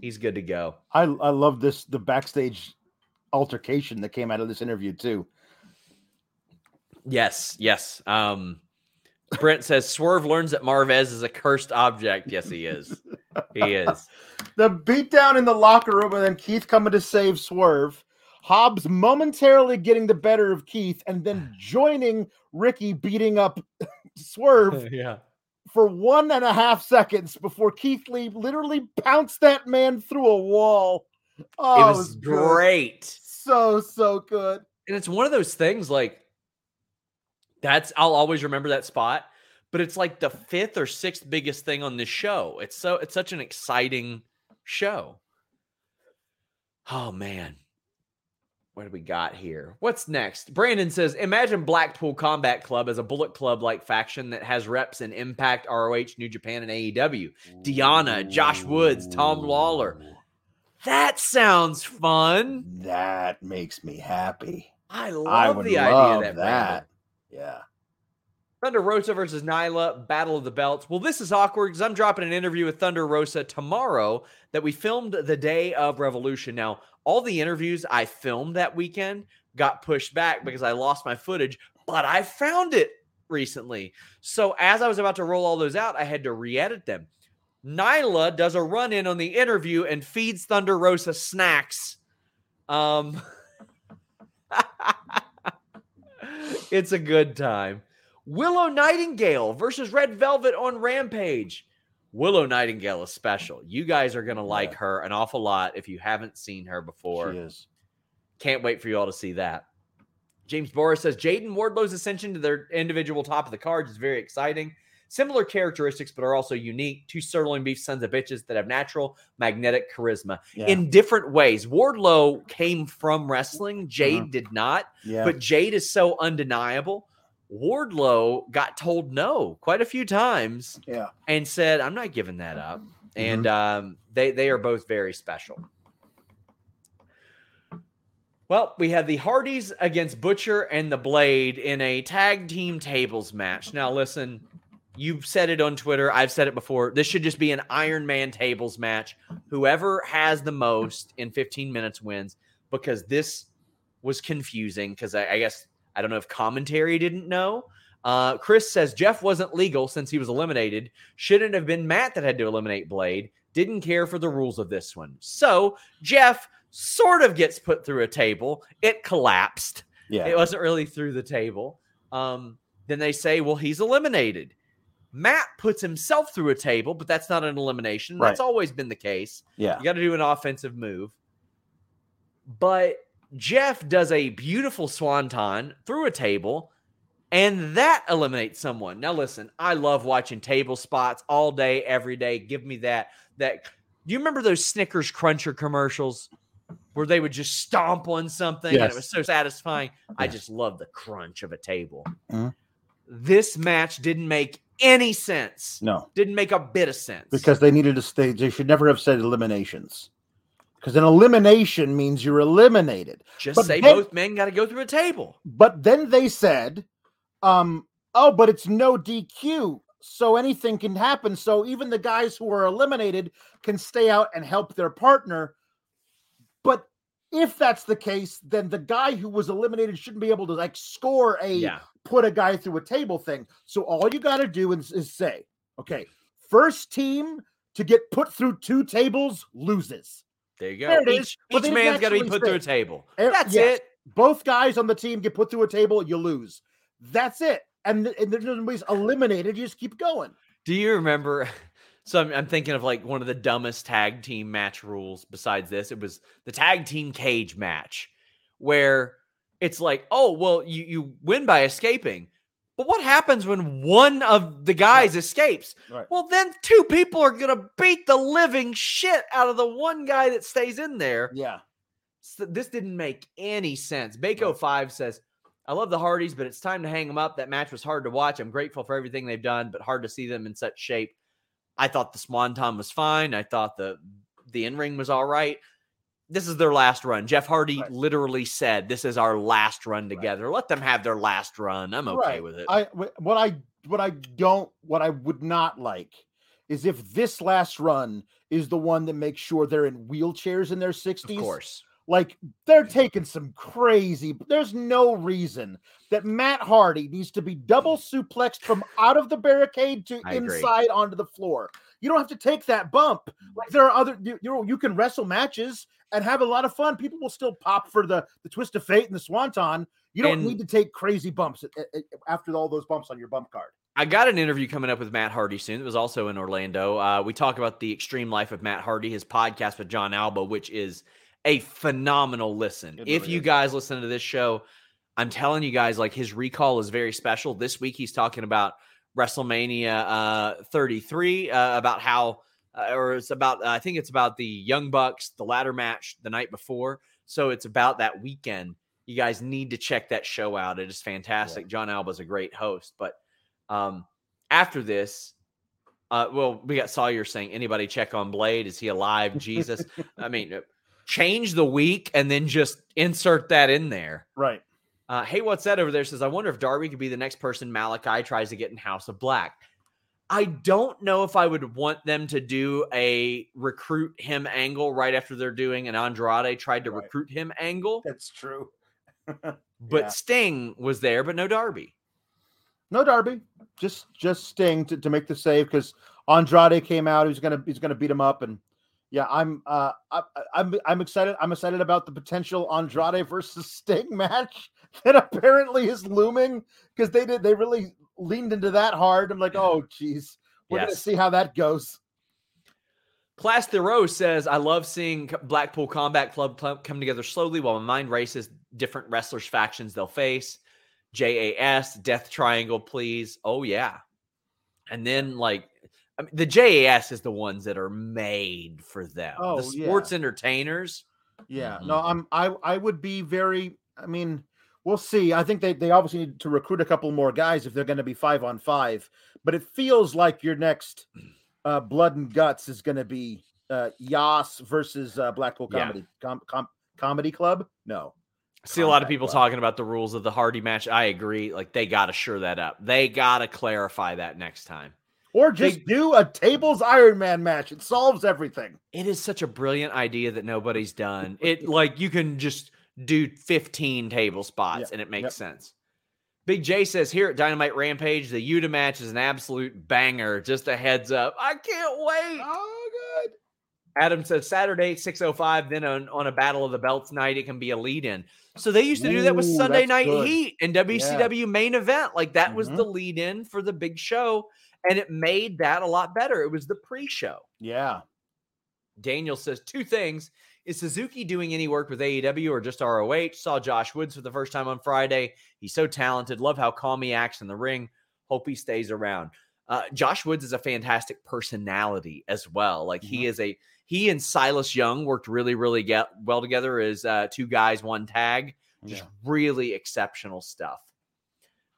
He's good to go. I I love this the backstage altercation that came out of this interview too. Yes, yes. Um Brent says Swerve learns that Marvez is a cursed object. Yes, he is. He is. (laughs) The beatdown in the locker room and then Keith coming to save Swerve. Hobbs momentarily getting the better of Keith and then joining Ricky beating up (laughs) Swerve (laughs) yeah. for one and a half seconds before Keith Lee literally pounced that man through a wall. Oh, it was good. great. So, so good. and it's one of those things like that's I'll always remember that spot, but it's like the fifth or sixth biggest thing on this show. It's so it's such an exciting show. Oh man. What do we got here? What's next? Brandon says, Imagine Blackpool Combat Club as a Bullet Club like faction that has reps in Impact, ROH, New Japan, and AEW. Deonna, Josh Woods, Tom Lawlor. That sounds fun. That makes me happy. I love I the love idea of that. that. Yeah. Thunder Rosa versus Nyla, Battle of the Belts. Well, this is awkward because I'm dropping an interview with Thunder Rosa tomorrow that we filmed the day of Revolution. Now, all the interviews I filmed that weekend got pushed back because I lost my footage, but I found it recently. So as I was about to roll all those out, I had to re-edit them. Nyla does a run in on the interview and feeds Thunder Rosa snacks. Um (laughs) it's a good time. Willow Nightingale versus Red Velvet on Rampage. Willow Nightingale is special. You guys are going to like Yeah. her an awful lot if you haven't seen her before. She is. Can't wait for you all to see that. James Boris says Jade and Wardlow's ascension to their individual top of the cards is very exciting. Similar characteristics, but are also unique. Two sirloin beef sons of bitches that have natural magnetic charisma Yeah. in different ways. Wardlow came from wrestling, Jade did not, yeah. but Jade is so undeniable. Wardlow got told no quite a few times yeah. and said, "I'm not giving that up." And um, they they are both very special. Well, we had the Hardys against Butcher and the Blade in a tag team tables match. Now, listen, you've said it on Twitter. I've said it before. This should just be an Iron Man tables match. Whoever has the most in 15 minutes wins because this was confusing because I, I guess I don't know if commentary didn't know. Uh, Chris says Jeff wasn't legal since he was eliminated. Shouldn't have been Matt that had to eliminate Blade. Didn't care for the rules of this one. So Jeff sort of gets put through a table. It collapsed. Yeah. It wasn't really through the table. Um, then they say, well, he's eliminated. Matt puts himself through a table, but that's not an elimination. That's always been the case. yeah. You got to do an offensive move. But Jeff does a beautiful swanton through a table, and that eliminates someone. Now, listen, I love watching table spots all day, every day. Give me that. That. Do you remember those Snickers Cruncher commercials where they would just stomp on something and it was so satisfying? I just love the crunch of a table. Mhm. This match didn't make any sense. No. Didn't make a bit of sense Because they needed to stay. They should never have said eliminations. Because an elimination means you're eliminated. just but say then- both men got to go through a table. But then they said, um, oh, but it's no DQ. So anything can happen. So even the guys who are eliminated can stay out and help their partner. But if that's the case, then the guy who was eliminated shouldn't be able to like score a Yeah. Put a guy through a table thing. So all you got to do is, is say, okay, first team to get put through two tables loses. There you go. There each, each man's got to be put through a table. That's yes. it. Both guys on the team get put through a table, you lose. That's it. And, and there's nobody's eliminated. You just keep going. Do you remember? (laughs) So I'm, I'm thinking of like one of the dumbest tag team match rules besides this. It was the tag team cage match where it's like, oh, well, you, you win by escaping. But what happens when one of the guys escapes? Right. Well, then two people are going to beat the living shit out of the one guy that stays in there. Yeah. So this didn't make any sense. Bako Right. Five says, "I love the Hardys, but it's time to hang them up. That match was hard to watch. I'm grateful for everything they've done, but hard to see them in such shape. I thought the Swanton was fine. I thought the the in ring was all right. This is their last run. Jeff Hardy Right. literally said, "This is our last run together. Let them have their last run. I'm okay Right. with it." I what I what I don't what I would not like is if this last run is the one that makes sure they're in wheelchairs in their 60s. of 60s. course, Like they're taking some crazy. There's no reason that Matt Hardy needs to be double mm. suplexed from out of the barricade to I agree. inside onto the floor. You don't have to take that bump. Mm. Like there are other you, you know you can wrestle matches and have a lot of fun. People will still pop for the the twist of fate and the swanton. You don't And- need to take crazy bumps a- a- a- after all those bumps on your bump card. I got an interview coming up with Matt Hardy soon. It was also in Orlando. Uh, we talk about the extreme life of Matt Hardy, his podcast with Jon Alba, which is a phenomenal listen. It if you is. guys listen to this show, I'm telling you guys, like his recall is very special. This week he's talking about WrestleMania uh, 33, uh, about how, uh, or it's about, I think it's about the Young Bucks, the ladder match the night before. So it's about that weekend. You guys need to check that show out. It is fantastic. Jon Alba's a great host, but um, after this, uh, well, we got Sawyer saying, anybody check on Blade? Is he alive? Jesus. (laughs) I mean, uh, change the week and then just insert that in there. Right. Uh, hey, what's that over there? Says, I wonder if Darby could be the next person Malakai tries to get in House of Black. I don't know if I would want them to do a recruit him angle right after they're doing an Andrade tried to Right. recruit him angle, That's true. (laughs) but Yeah. Sting was there, but no Darby. No Darby, just just Sting to, to make the save because Andrade came out. He's gonna he's gonna beat him up, and yeah, I'm uh I, I- I'm I'm excited. I'm excited about the potential Andrade versus Sting (laughs) match (laughs) that apparently is looming because they did they really leaned into that hard. I'm like, oh geez, we're gonna see how that goes. Class Thoreau says, I love seeing Blackpool Combat Club come together slowly while my mind races different wrestlers factions they'll face. JAS, Death Triangle, please. Oh yeah. And then like I mean, the JAS is the ones that are made for them. Oh, the yeah. sports entertainers. Yeah, Mhm. no, I'm I I would be very. I mean, we'll see. I think they they obviously need to recruit a couple more guys if they're going to be five on five. But it feels like your next uh, blood and guts is going to be uh, JAS versus uh, Blackpool Yeah. Comedy com, com, Comedy Club. No, I see a lot of people Club. talking about the rules of the Hardy match. I agree. Like they got to sure that up. They got to clarify that next time. or just do a tables Iron Man match. It solves everything. It is such a brilliant idea that nobody's done. It like you can just do 15 table spots Yep, and it makes yep. sense. Big J says here at Dynamite Rampage, the Yuta match is an absolute banger. Just a heads up. I can't wait. Oh, good. Adam says Saturday, 605, then on, on a Battle of the Belts night, it can be a lead in. So they used to do that with Sunday Night good. Heat and WCW main event. Like that was Mhm. the lead in for the big show. And it made that a lot better. It was the pre show. Yeah. Daniel says two things. Is Suzuki doing any work with AEW or just ROH? Saw Josh Woods for the first time on Friday. He's so talented. Love how calm he acts in the ring. Hope he stays around. Uh, Josh Woods is a fantastic personality as well. Like he is a he and Silas Young worked really really get well together as uh, two guys one tag. Just Yeah. really exceptional stuff.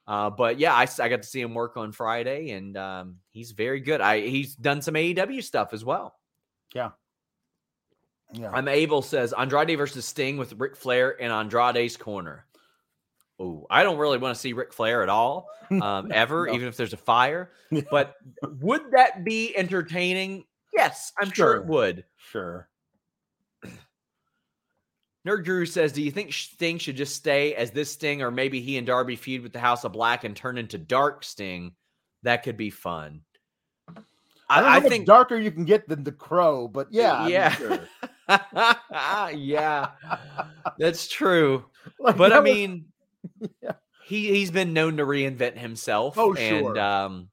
Uh, but yeah, I got to see him work on Friday, and um, he's very good. I he's done some AEW stuff as well. Yeah. I'm able says Andrade versus Sting with Ric Flair in Andrade's corner. Oh, I don't really want to see Ric Flair at all, (laughs) um, ever, No. even if there's a fire. (laughs) But would that be entertaining? Yes, I'm sure, Sure. it would. Sure. (clears throat) Nerd Guru says, "Do you think Sting should just stay as this Sting, or maybe he and Darby feud with the House of Black and turn into Dark Sting? That could be fun." I, I, I think, darker you can get than the crow, but yeah, yeah, sure. (laughs) (laughs) yeah, that's true. (laughs) Like, But I that was- mean, (laughs) Yeah. he he's been known to reinvent himself. Oh, and sure. um,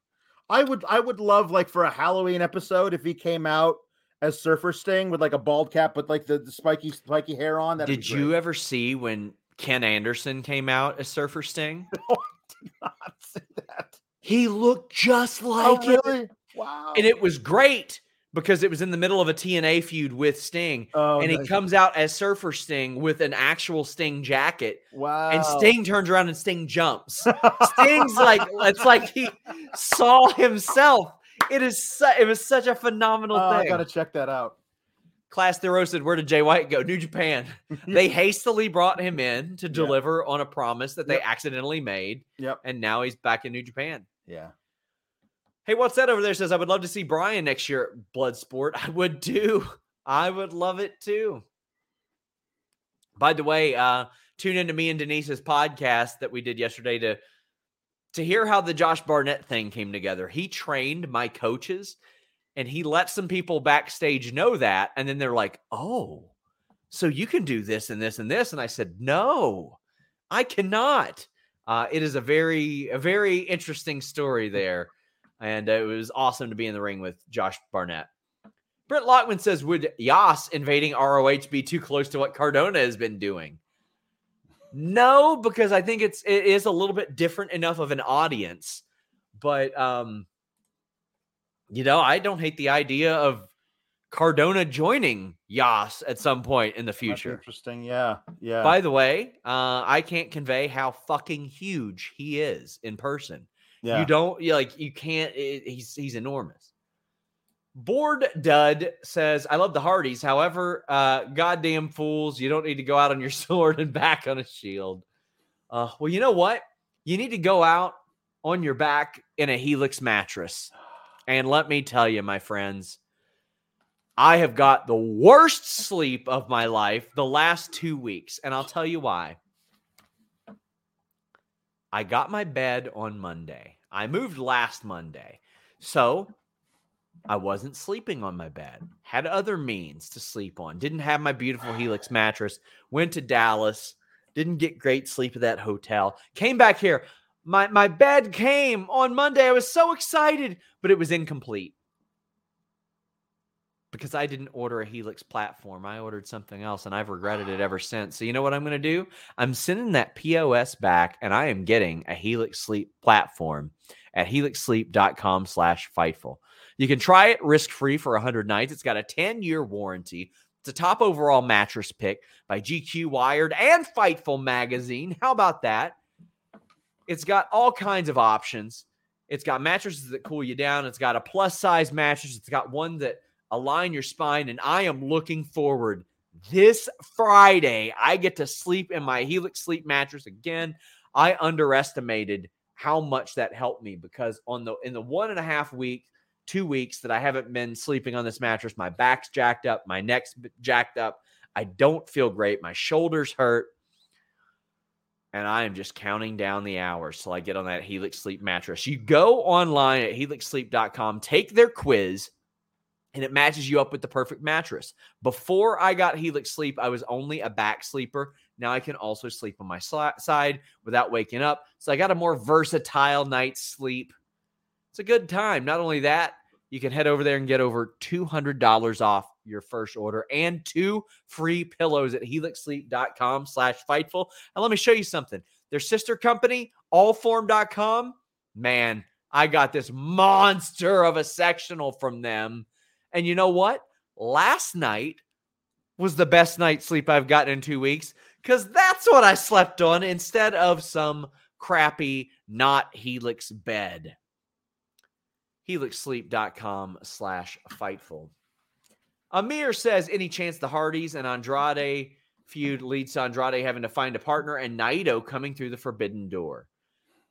I would I would love like for a Halloween episode if he came out as Surfer Sting with like a bald cap with like the, the spiky spiky hair on. That'd did you ever see when Ken Anderson came out as Surfer Sting? no, I did not see that? He looked just like Oh it. really? Wow. and it was great because it was in the middle of a TNA feud with Sting, oh, and he comes out as Surfer Sting with an actual Sting jacket, wow. and Sting turns around and Sting jumps. Sting's like it's like he saw himself. It is su- it was such a phenomenal Oh, I thing. gotta check that out. Class Theroux oh said, Where did Jay White go? New Japan. (laughs) they hastily brought him in to deliver on a promise that they Yep. accidentally made, Yep. and now he's back in New Japan. Yeah. Hey, what's that over there? Says I would love to see Brian next year at Bloodsport. (laughs) I would too. I would love it too. By the way, uh, tune into me and Denise's podcast that we did yesterday to to hear how the Josh Barnett thing came together. He trained my coaches and he let some people backstage know that. And then they're like, oh, so you can do this and this and this. And I said, no, I cannot. Uh, it is a very, a very interesting story there. And uh, it was awesome to be in the ring with Josh Barnett. Brett Lockman says, would JAS invading ROH be too close to what Cardona has been doing? No, because I think it's it is a little bit different enough of an audience. But um, you know, I don't hate the idea of Cardona joining JAS at some point in the That's future. interesting. Yeah. Yeah. By the way, uh, I can't convey how fucking huge he is in person. Yeah. You don't you like you can't. i- he's he's enormous. Board Dud says, "I love the Hardys. However, uh, goddamn fools, you don't need to go out on your (laughs) sword and back on a shield. Uh, well, you know what? You need to go out on your back in a Helix mattress. And let me tell you, my friends, I have got the worst sleep of my life the last two weeks, and I'll tell you why. I got my bed on Monday. I moved last Monday. So I wasn't sleeping on my bed. Had other means to sleep on. Didn't have my beautiful Helix mattress. Went to Dallas. Didn't get great sleep at that hotel. Came back here. My my bed came on Monday. I was so excited, but it was incomplete. Because I didn't order a Helix platform. I ordered something else and I've regretted it ever since. So, you know what I'm going to do? I'm sending that POS back and I am getting a Helix Sleep platform at helixsleep.com slash fightful. You can try it risk free for 100 nights. It's got a 10 year warranty. It's a top overall mattress pick by GQ Wired and Fightful magazine. How about that? It's got all kinds of options. It's got mattresses that cool you down. It's got a plus size mattress. It's got one that align your spine. And I am looking forward this Friday. I get to sleep in my Helix sleep mattress again. I underestimated how much that helped me because on the in the one and a half week, two weeks that I haven't been sleeping on this mattress, my back's jacked up, my neck's jacked up. I don't feel great. My shoulders hurt. And I am just counting down the hours till I get on that Helix Sleep mattress. You go online at helixsleep.com, take their quiz, and it matches you up with the perfect mattress. Before I got Helix Sleep, I was only a back sleeper. Now I can also sleep on my side without waking up. So I got a more versatile night's sleep. It's a good time. Not only that, you can head over there and get over $200 off your first order and two free pillows at helixsleep.com slash fightful. And let me show you something. Their sister company, allform.com, man, I got this monster of a sectional from them and you know what? Last night was the best night's sleep I've gotten in two weeks because that's what I slept on instead of some crappy, not Helix bed. HelixSleep.com slash Fightful. Amir says, any chance the Hardys and Andrade feud leads to Andrade having to find a partner and Naito coming through the forbidden door?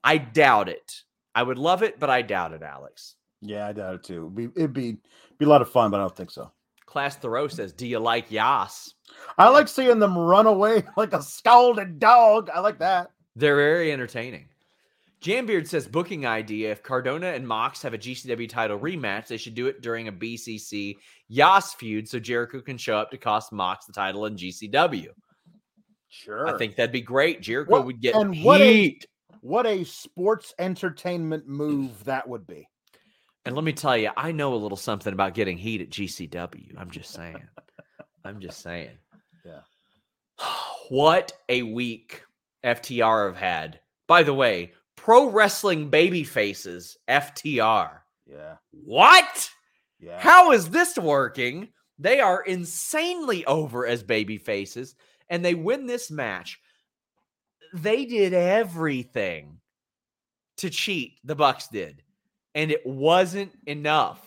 I doubt it. I would love it, but I doubt it, Alex. Yeah, I doubt it too. It'd be, it'd be be a lot of fun, but I don't think so. Class Thoreau says, "Do you like JAS?" I like seeing them run away (laughs) like a scalded dog. I like that. They're very entertaining. Jambeard says booking idea: If Cardona and Mox have a GCW title rematch, they should do it during a BCC JAS feud, so Jericho can show up to cost Mox the title in GCW. Sure, I think that'd be great. Jericho what, would get and heat. What a, what a sports entertainment move that would be. And let me tell you, I know a little something about getting heat at GCW. I'm just saying. I'm just saying. Yeah. (sighs) What a week FTR have had. By the way, pro wrestling baby faces, FTR. Yeah. What? Yeah. How is this working? They are insanely over as baby faces and they win this match. They did everything to cheat. The Bucks did and it wasn't enough.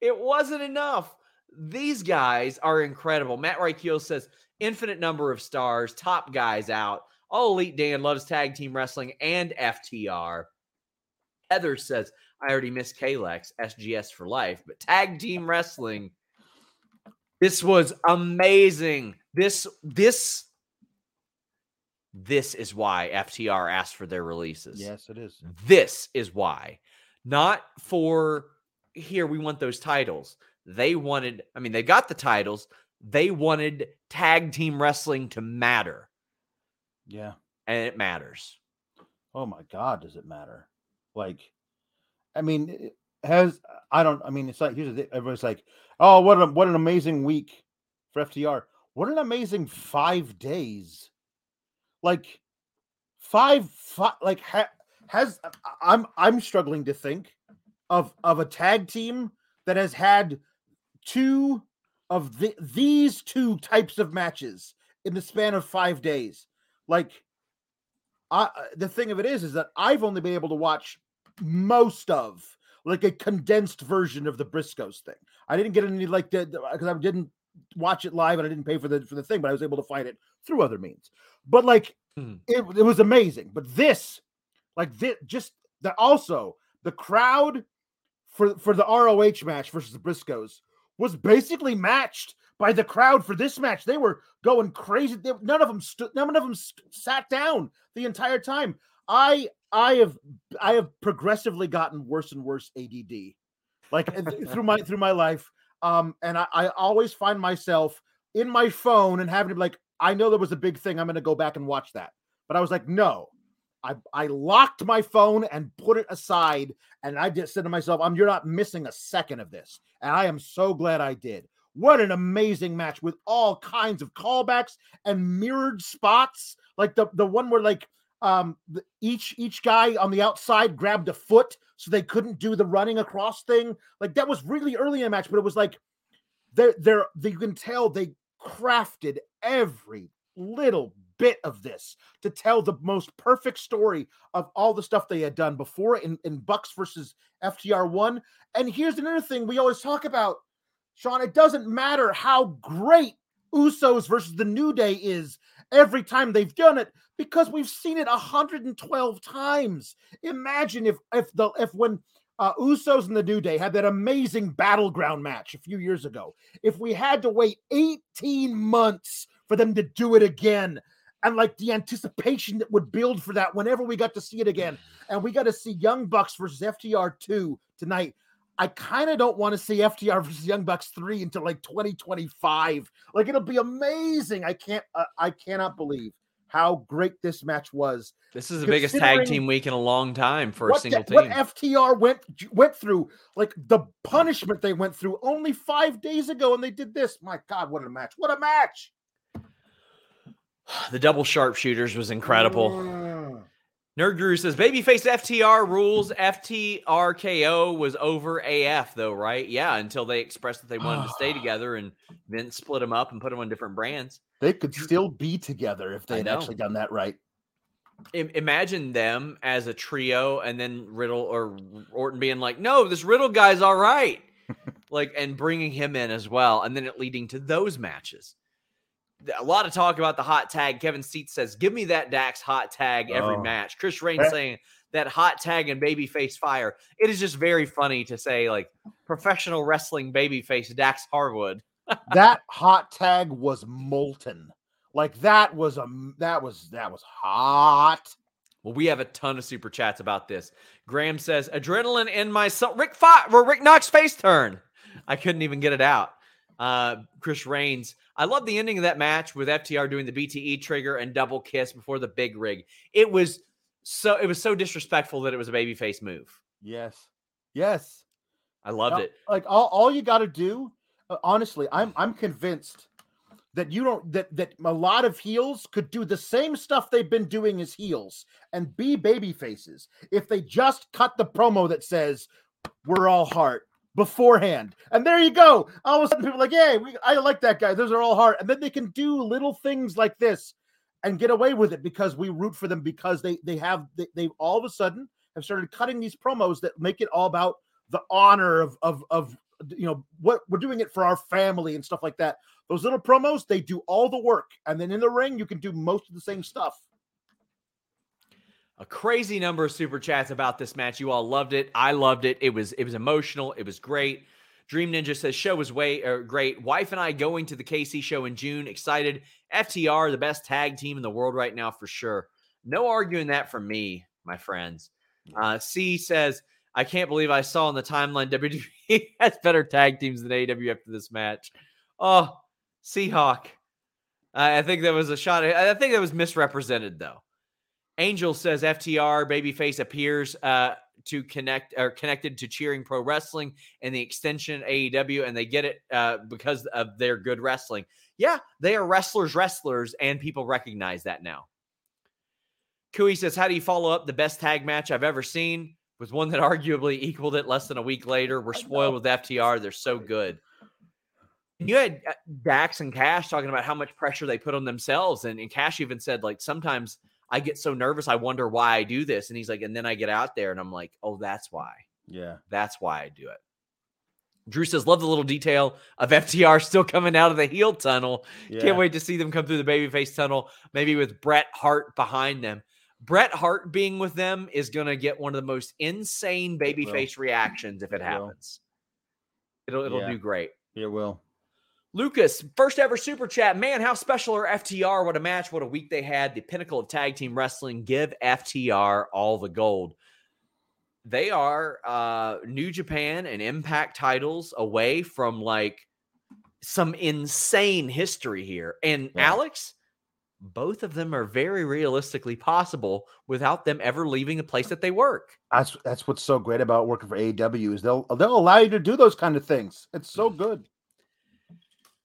It wasn't enough. These guys are incredible. Matt Reichel says infinite number of stars, top guys out. All Elite Dan loves tag team wrestling and FTR. Heather says, I already missed Kalex, SGS for life, but tag team wrestling. This was amazing. This, this, this is why FTR asked for their releases. Yes, it is. This is why not for here we want those titles. They wanted, I mean, they got the titles. They wanted tag team wrestling to matter. Yeah. And it matters. Oh my God, does it matter? Like, I mean, has I don't I mean it's like here's the everybody's like, oh what a, what an amazing week for FTR. What an amazing five days. Like five, five like ha, has I'm I'm struggling to think of of a tag team that has had two of the, these two types of matches in the span of 5 days. Like I the thing of it is is that I've only been able to watch most of like a condensed version of the Briscoes thing. I didn't get any like the because I didn't watch it live and I didn't pay for the for the thing, but I was able to find it through other means. But like hmm. it, it was amazing. But this like this, just that also the crowd for for the ROH match versus the Briscoes was basically matched by the crowd for this match. They were going crazy. They, none of them stood. None of them st- sat down the entire time. I I have I have progressively gotten worse and worse ADD, like through my through my life. Um, and I, I always find myself in my phone and having to be like, I know there was a big thing. I'm going to go back and watch that. But I was like, no, I, I locked my phone and put it aside. And I just said to myself, I'm you're not missing a second of this. And I am so glad I did. What an amazing match with all kinds of callbacks and mirrored spots. Like the, the one where like um the, each each guy on the outside grabbed a foot so they couldn't do the running across thing. Like that was really early in the match, but it was like they're they're they, you can tell they crafted every little bit of this to tell the most perfect story of all the stuff they had done before in, in Bucks versus FTR one. And here's another thing we always talk about, Sean. It doesn't matter how great Usos versus the New Day is every time they've done it because we've seen it 112 times. Imagine if if the if when uh, Usos and the New Day had that amazing battleground match a few years ago. If we had to wait 18 months for them to do it again, and like the anticipation that would build for that whenever we got to see it again, and we got to see Young Bucks versus FTR 2 tonight. I kind of don't want to see FTR versus Young Bucks 3 until like 2025. Like it'll be amazing. I can't, uh, I cannot believe how great this match was. This is the biggest tag team week in a long time for a single team. What FTR went went through, like the punishment they went through only five days ago, and they did this. My God, what a match! What a match! The double sharpshooters was incredible. Mm. Nerd Guru says babyface FTR rules. FTRKO was over AF though, right? Yeah, until they expressed that they wanted to stay (sighs) together and then split them up and put them on different brands. They could still be together if they had actually done that right. imagine them as a trio and then Riddle or Orton being like, "No, this Riddle guy's all right." (laughs) like and bringing him in as well and then it leading to those matches a lot of talk about the hot tag. Kevin Seat says, "Give me that Dax hot tag every oh. match." Chris Rain saying that hot tag and babyface fire. It is just very funny to say like professional wrestling babyface Dax Harwood. (laughs) that hot tag was molten. Like that was a that was that was hot. Well, we have a ton of super chats about this. Graham says, "Adrenaline in my soul." Rick Fo- Rick Knox face turn. I couldn't even get it out. Uh, Chris Reigns I love the ending of that match with FTR doing the BTE trigger and double kiss before the big rig. It was so it was so disrespectful that it was a babyface move. Yes. Yes. I loved now, it. Like all, all you got to do, uh, honestly, I'm I'm convinced that you don't that that a lot of heels could do the same stuff they've been doing as heels and be baby faces if they just cut the promo that says we're all heart beforehand. And there you go. All of a sudden, people like, "Hey, we, I like that guy. Those are all hard." And then they can do little things like this and get away with it because we root for them because they they have they, they all of a sudden have started cutting these promos that make it all about the honor of of of you know what we're doing it for our family and stuff like that. Those little promos, they do all the work, and then in the ring, you can do most of the same stuff a crazy number of super chats about this match. You all loved it. I loved it. It was it was emotional. It was great. Dream Ninja says show was way uh, great. Wife and I going to the KC show in June. Excited. FTR the best tag team in the world right now for sure. No arguing that from me, my friends. Uh, C says I can't believe I saw on the timeline WWE (laughs) has better tag teams than AEW after this match. Oh, Seahawk. I think that was a shot. I think that was misrepresented though. Angel says FTR babyface appears uh, to connect or connected to cheering pro wrestling and the extension AEW, and they get it uh, because of their good wrestling. Yeah, they are wrestlers, wrestlers, and people recognize that now. Kui says, How do you follow up the best tag match I've ever seen? Was one that arguably equaled it less than a week later. We're spoiled with FTR. They're so good. You had uh, Dax and Cash talking about how much pressure they put on themselves. And, and Cash even said, like, sometimes I get so nervous. I wonder why I do this. And he's like, and then I get out there and I'm like, oh, that's why. Yeah. That's why I do it. Drew says, love the little detail of FTR still coming out of the heel tunnel. Yeah. Can't wait to see them come through the babyface tunnel, maybe with Bret Hart behind them. Bret Hart being with them is going to get one of the most insane babyface reactions if it, it happens. It'll it'll yeah. do great. It will. Lucas, first ever super chat. Man, how special are FTR? What a match. What a week they had. The pinnacle of tag team wrestling. Give FTR all the gold. They are uh, New Japan and Impact titles away from like some insane history here. And yeah. Alex, both of them are very realistically possible without them ever leaving the place that they work. That's that's what's so great about working for AEW is they'll they'll allow you to do those kind of things. It's so good.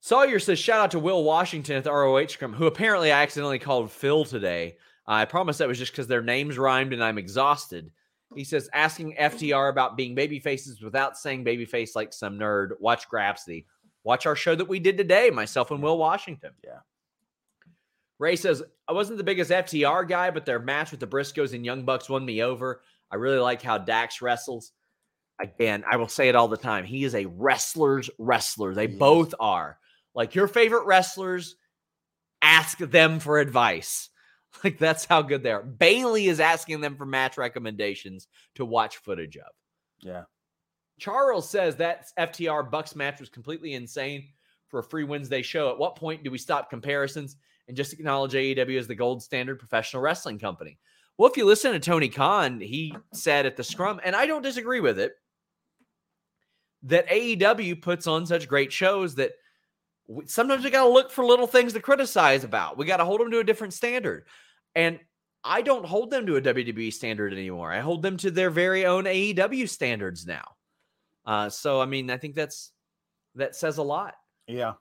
Sawyer says, shout out to Will Washington at the ROH scrum, who apparently I accidentally called Phil today. I promise that was just because their names rhymed and I'm exhausted. He says, asking FTR about being baby faces without saying babyface like some nerd. Watch Grapsody. Watch our show that we did today, myself and Will Washington. Yeah. Ray says, I wasn't the biggest FTR guy, but their match with the Briscoes and Young Bucks won me over. I really like how Dax wrestles. Again, I will say it all the time. He is a wrestler's wrestler. They Yes. both are. Like your favorite wrestlers, ask them for advice. (laughs) Like that's how good they are. Bayley is asking them for match recommendations to watch footage of. Yeah. Charles says that FTR Bucks match was completely insane for a free Wednesday show. At what point do we stop comparisons and just acknowledge AEW as the gold standard professional wrestling company? Well, if you listen to Tony Khan, he said at the scrum, and I don't disagree with it, that AEW puts on such great shows that sometimes we got to look for little things to criticize about. We got to hold them to a different standard. And I don't hold them to a WWE standard anymore. I hold them to their very own AEW standards now. Uh, so I mean, I think that's that says a lot. Yeah.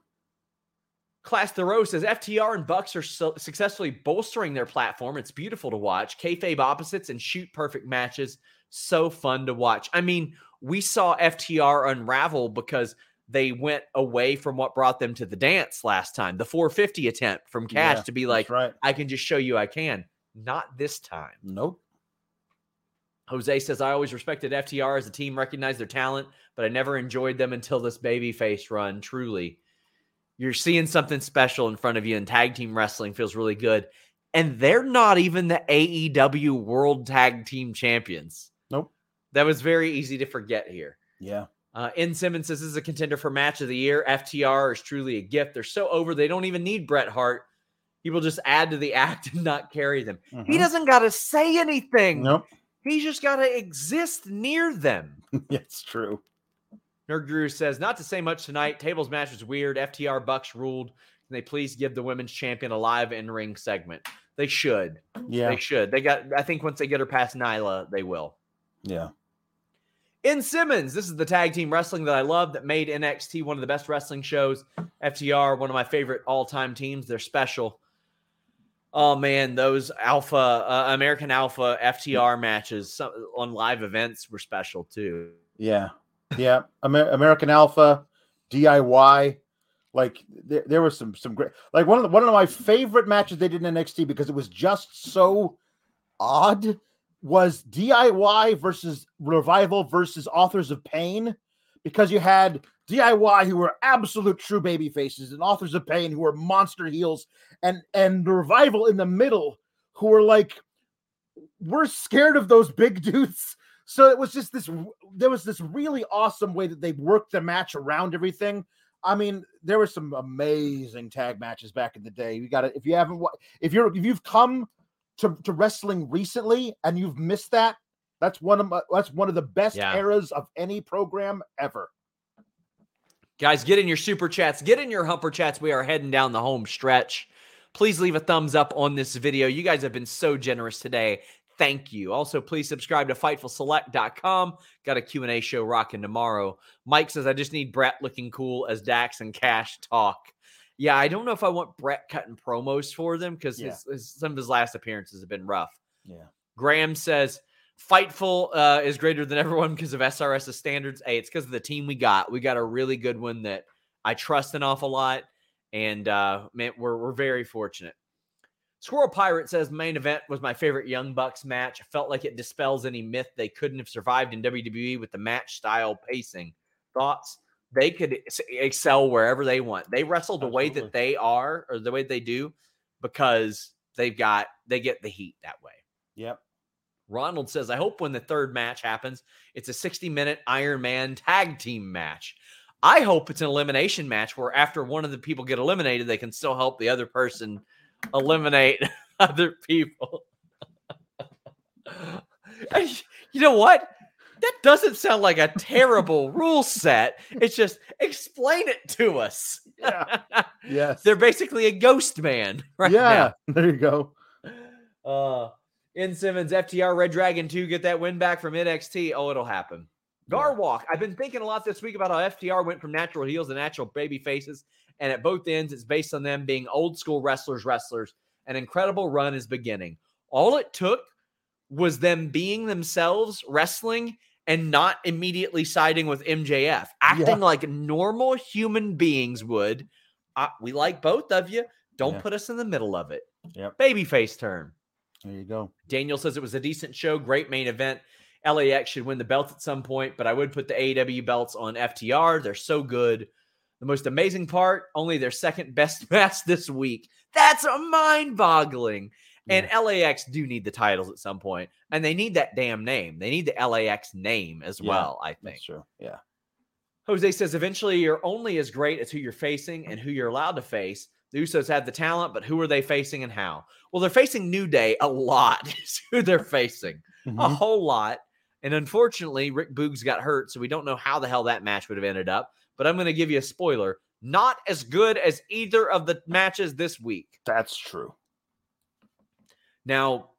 Class Thoreau says FTR and Bucks are so successfully bolstering their platform. It's beautiful to watch. Kayfabe opposites and shoot perfect matches. So fun to watch. I mean, we saw FTR unravel because they went away from what brought them to the dance last time. The 450 attempt from Cash Yeah, to be like, right. I can just show you I can. Not this time. Nope. Jose says, I always respected FTR as a team, recognized their talent, but I never enjoyed them until this baby face run. Truly, you're seeing something special in front of you, and tag team wrestling feels really good. And they're not even the AEW World Tag Team Champions. Nope. That was very easy to forget here. Yeah. Uh, N. Simmons says this is a contender for match of the year. FTR is truly a gift. They're so over, they don't even need Bret Hart. He will just add to the (laughs) act and not carry them. He Mhm. doesn't got to say anything. Nope. He's just got to exist near them. (laughs) it's true. Nerd Guru says, not to say much tonight. Tables match was weird. FTR Bucks ruled. Can they please give the women's champion a live in ring segment? They should. Yeah. They should. They got, I think once they get her past Nyla, they will. Yeah. N. Simmons, this is the tag team wrestling that I love that made NXT one of the best wrestling shows. FTR, one of my favorite all time teams. They're special. Oh man, those Alpha, uh, American Alpha FTR matches on live events were special too. Yeah. Yeah. Amer- American Alpha, DIY. Like there, there was some some great like one of the one of my favorite matches they did in NXT because it was just so odd was DIY versus Revival versus Authors of Pain because you had DIY who were absolute true baby faces and Authors of Pain who were monster heels and and the Revival in the middle who were like we're scared of those big (laughs) dudes. So it was just this there was this really awesome way that they worked the match around everything. I mean there were some amazing tag matches back in the day. You got to if you haven't if you're if you've come to, to wrestling recently and you've missed that that's one of my, that's one of the best Yeah. eras of any program ever Guys, get in your super chats, get in your humper chats. We are heading down the home stretch. Please leave a thumbs up on this video. You guys have been so generous today. Thank you. Also, please subscribe to FightfulSelect.com. Got a Q&A show rocking tomorrow. Mike says, I just need Bret looking cool as Dax and Cash talk. Yeah, I don't know if I want Bret cutting promos for them because Yeah. some of his last appearances have been rough. yeah Graham says, Fightful uh, is greater than everyone because of SRS's standards. Hey, it's because of the team we got. We got a really good one that I trust an awful lot. And uh, man, we're, we're very fortunate. Squirrel Pirate says main event was my favorite Young Bucks match. I felt like it dispels any myth they couldn't have survived in WWE with the match style pacing. Thoughts? They could excel wherever they want. They wrestle the way that they are or the way they do because they've got they get the heat that way. yep Ronald says, I hope when the third match happens, it's a 60 minute Iron Man tag team match. I hope it's an elimination match where after one of the people get eliminated, they can still help the other person eliminate (laughs) other people. (laughs) You know what? That doesn't sound like a terrible rule set. It's just explain it to us. Yeah. (laughs) Yes. They're basically a ghost man (laughs) right yeah. (laughs) There you go. Uh, N. Simmons, FTR, Red Dragon 2, get that win back from NXT. Oh, it'll happen. Garwalk. I've been thinking a lot this week about how FTR went from natural heels to natural baby faces. And at both ends, it's based on them being old school wrestlers, wrestlers. An incredible run is beginning. All it took was them being themselves, wrestling, and not immediately siding with MJF, acting like normal human beings would. Uh, we like both of you. Don't Yeah. put us in the middle of it. Yep. Babyface turn. There you go. Daniel says it was a decent show, great main event. LAX should win the belt at some point, but I would put the AEW belts on FTR. They're so good. The most amazing part, only their second best (laughs) match this week. That's a mind boggling. And LAX do need the titles at some point, and they need that damn name. They need the LAX name as Yeah, well, I think. That's true. Yeah. Jose says eventually you're only as great as who you're facing and who you're allowed to face. The Usos have the talent, but who are they facing and how? Well, they're facing New Day a lot, (laughs) is who they're facing. A Mhm. whole lot. And unfortunately, Rick Boogs got hurt, so we don't know how the hell that match would have ended up. But I'm going to give you a spoiler. Not as good as either of the matches this week. That's true. Now,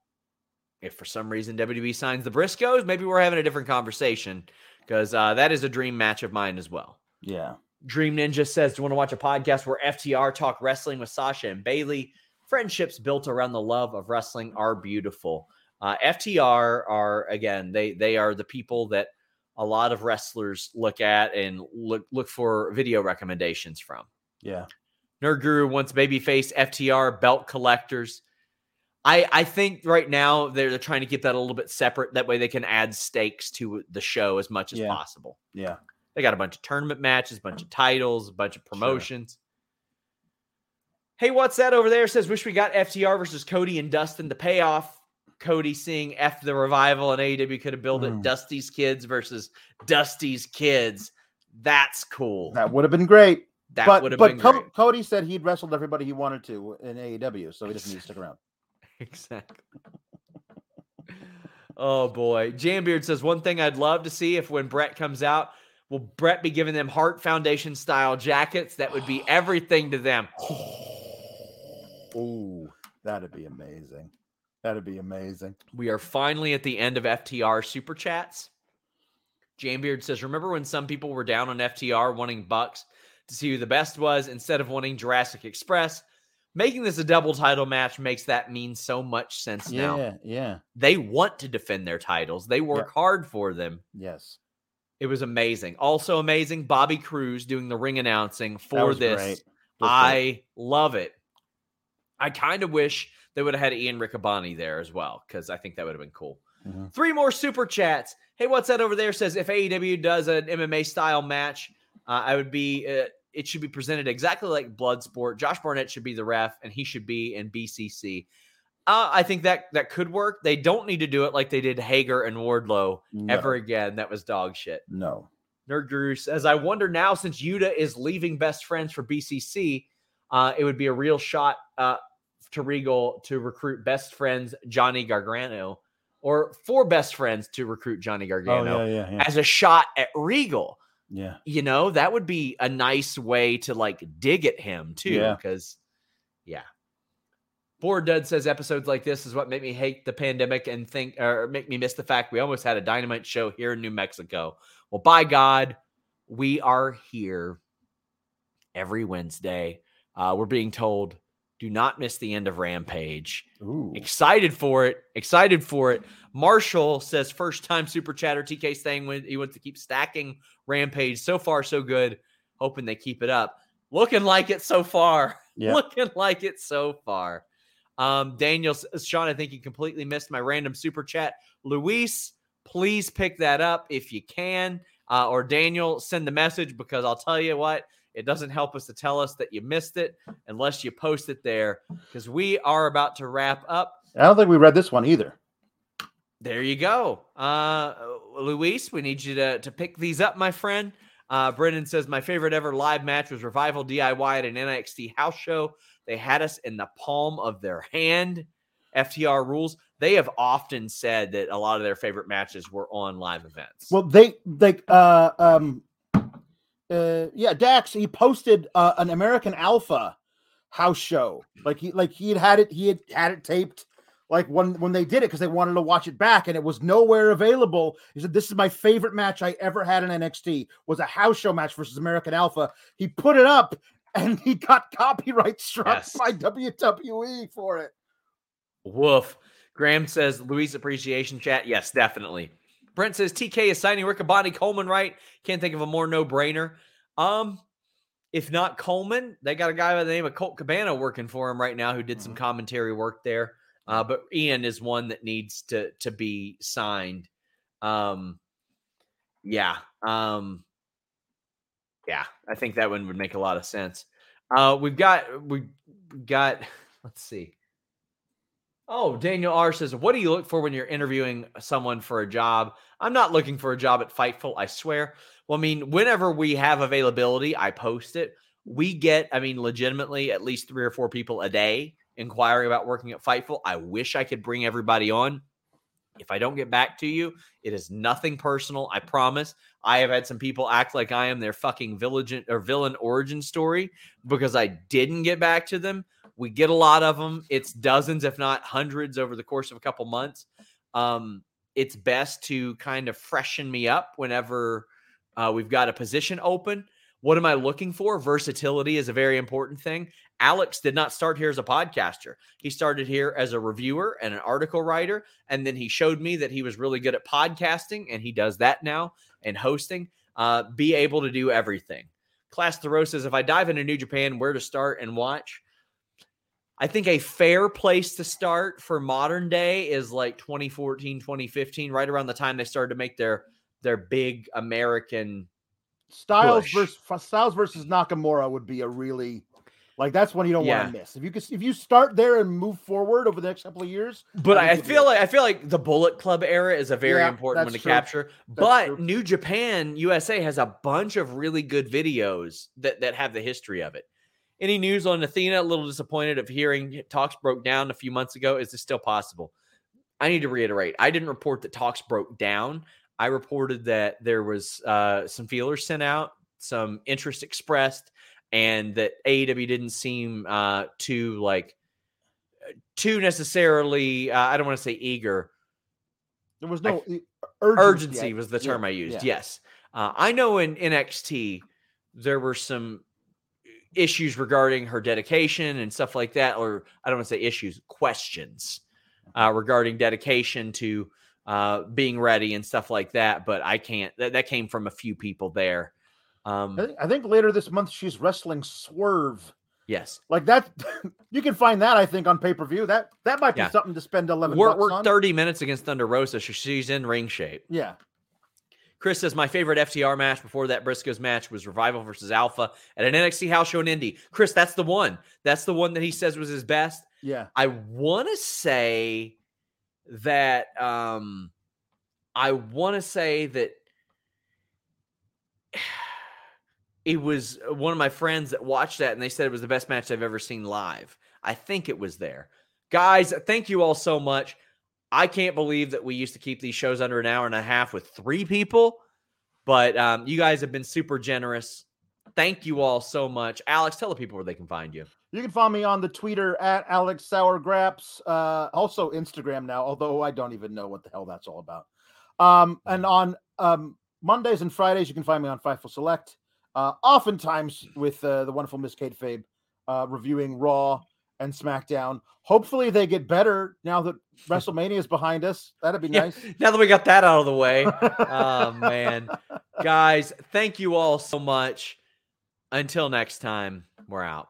if for some reason WWE signs the Briscoes, maybe we're having a different conversation because uh, that is a dream match of mine as well. Yeah. Dream Ninja says, Do you want to watch a podcast where FTR talk wrestling with Sasha and Bayley? Friendships built around the love of wrestling are beautiful. Uh, FTR are again, they they are the people that a lot of wrestlers look at and look look for video recommendations from. Yeah. Nerd Guru wants babyface FTR belt collectors. I I think right now they're, they're trying to keep that a little bit separate. That way they can add stakes to the show as much as Yeah. possible. Yeah. They got a bunch of tournament matches, a bunch of titles, a bunch of promotions. Hey, what's that over there? Says, wish we got FTR versus Cody and Dustin. The payoff, Cody seeing F the revival and AEW could have built it Mm. Dusty's kids versus Dusty's kids. That's cool. That would have been great. that would have been Co- great. Cody said he'd wrestled everybody he wanted to in AEW, so he doesn't need to stick around. (laughs) Exactly. oh boy. Jambeard says one thing I'd love to see if when Bret comes out, will Bret be giving them Heart Foundation style jackets? That would be (sighs) everything to them. Ooh, that'd be amazing. That'd be amazing. We are finally at the end of FTR super chats. Jambeard says, Remember when some people were down on FTR wanting Bucks to see who the best was instead of wanting Jurassic Express? Making this a double title match makes that mean so much sense now. Yeah, yeah, They want to defend their titles, they work hard for them. yes. It was amazing. Also amazing, Bobby Cruise doing the ring announcing for this. Great. I love it. I kind of wish they would have had Ian Riccaboni there as well because I think that would have been cool. Mhm. Three more super chats. Hey, what's that over there? Says if AEW does an MMA style match, uh, I would be. Uh, it should be presented exactly like Bloodsport. Josh Barnett should be the ref, and he should be in BCC. Uh, I think that that could work. They don't need to do it like they did Hager and Wardlow No, ever again. That was dog shit. No. Nerd Guru says, I wonder now since Yuta is leaving best friends for BCC, uh, it would be a real shot uh, to Regal to recruit best friends Johnny Gargano or for best friends to recruit Johnny Oh Gargano yeah, yeah, yeah. as a shot at Regal. Yeah. You know, that would be a nice way to like dig at him too. Yeah. Because, yeah. Board Dud says episodes like this is what make me hate the pandemic and think or make me miss the fact we almost had a dynamite show here in New Mexico. Well, by God, we are here every Wednesday. Uh, we're being told do not miss the end of Rampage. Ooh. Excited for it. Excited for it. Marshall says first time super chatter. TK saying when he wants to keep stacking Rampage. So far, so good. Hoping they keep it up. Looking like it so far. (laughs) Yeah. Looking like it so far. Um, Daniel Sean, I think you completely missed my random super chat. Luis, please pick that up if you can. Uh, or Daniel, send the message because I'll tell you what, it doesn't help us to tell us that you missed it unless you post it there because we are about to wrap up. I don't think we read this one either. There you go. Uh, Luis, we need you to, to pick these up, my friend. Uh, Brendan says, My favorite ever live match was Revival DIY at an NXT house show. They had us in the palm of their hand. FTR rules. They have often said that a lot of their favorite matches were on live events. Well, they they uh um uh, yeah, Dax. He posted uh, an American Alpha house show. Like he like he had had it. He had had it taped. Like when when they did it because they wanted to watch it back and it was nowhere available. He said, "This is my favorite match I ever had in NXT. Was a house show match versus American Alpha." He put it up and (laughs) he got copyright struck Yes. by WWE for it. Woof. Graham says Luis appreciation chat. Yes, definitely. Brent says TK is signing Riccaboni Coleman, right? Can't think of a more no brainer. Um, if not Coleman, they got a guy by the name of Colt Cabana working for him right now who did some commentary work there. Uh, but Ian is one that needs to to be signed. Um, yeah. Um, yeah, I think that one would make a lot of sense. Uh, we've got we we've got. (laughs) Let's see. Oh, Daniel R says, "What do you look for when you're interviewing someone for a job?" I'm not looking for a job at Fightful, I swear. Well, I mean, whenever we have availability, I post it. We get, I mean, legitimately at least three or four people a day inquiring about working at Fightful. I wish I could bring everybody on. If I don't get back to you, it is nothing personal. I promise. I have had some people act like I am their fucking villain or villain origin story because I didn't get back to them. We get a lot of them. It's dozens, if not hundreds, over the course of a couple months. Um, it's best to kind of freshen me up whenever uh, we've got a position open. What am I looking for? Versatility is a very important thing. Alex did not start here as a podcaster. He started here as a reviewer and an article writer. And then he showed me that he was really good at podcasting, and he does that now and hosting. Uh, be able to do everything. Class Thoreau says, if I dive into New Japan, where to start and watch? I think a fair place to start for modern day is like 2014, 2015, right around the time they started to make their their big American Styles Push. versus Styles versus Nakamura would be a really like that's one you don't Yeah. want to miss. If you could, if you start there and move forward over the next couple of years, But I I, think it'd be feel like I feel like the Bullet Club era is a very Yeah, important one to true. capture. But true. New Japan USA has a bunch of really good videos that that have the history of it. Any news on Athena? A little disappointed of hearing talks broke down a few months ago. Is this still possible? I need to reiterate. I didn't report that talks broke down. I reported that there was uh, some feelers sent out, some interest expressed, and that AEW didn't seem uh, too like too necessarily. Uh, I don't want to say eager. there was no e- urgency, Urgency was the yeah, term I used. yeah. Yes, uh, I know in NXT there were some issues regarding her dedication and stuff like that, or I don't want to say issues, questions uh, regarding dedication to uh, being ready and stuff like that. But I can't. That, that came from a few people there. Um, I think, I think later this month she's wrestling Swerve. yes, Like that, (laughs) you can find that I think on pay per view. That that might be Yeah. something to spend eleven. we're, bucks we're on. 30 minutes against Thunder Rosa, she's in ring shape. Yeah, Chris says my favorite FTR match before that Briscoes match was Revival versus Alpha at an NXT house show in Indy. Chris, that's the one. That's the one that he says was his best. yeah. I want to say that um I want to say that (sighs) it was one of my friends that watched that and they said it was the best match they've ever seen live. I think it was there. Guys, thank you all so much. I can't believe that we used to keep these shows under an hour and a half with three people, but um, you guys have been super generous. Thank you all so much. Alex, tell the people where they can find you. You can find me on the Twitter at Alex Sourgraps. Uh, also Instagram now, although I don't even know what the hell that's all about. Um, and on um, Mondays and Fridays, you can find me on Fightful Select. Uh, oftentimes with uh, the wonderful Miss Kate Fabe uh, reviewing Raw and SmackDown. Hopefully, they get better now that (laughs) WrestleMania is behind us. That'd be Yeah, nice. Now that we got that out of the way. oh (laughs) man. Guys, thank you all so much. Until next time, we're out.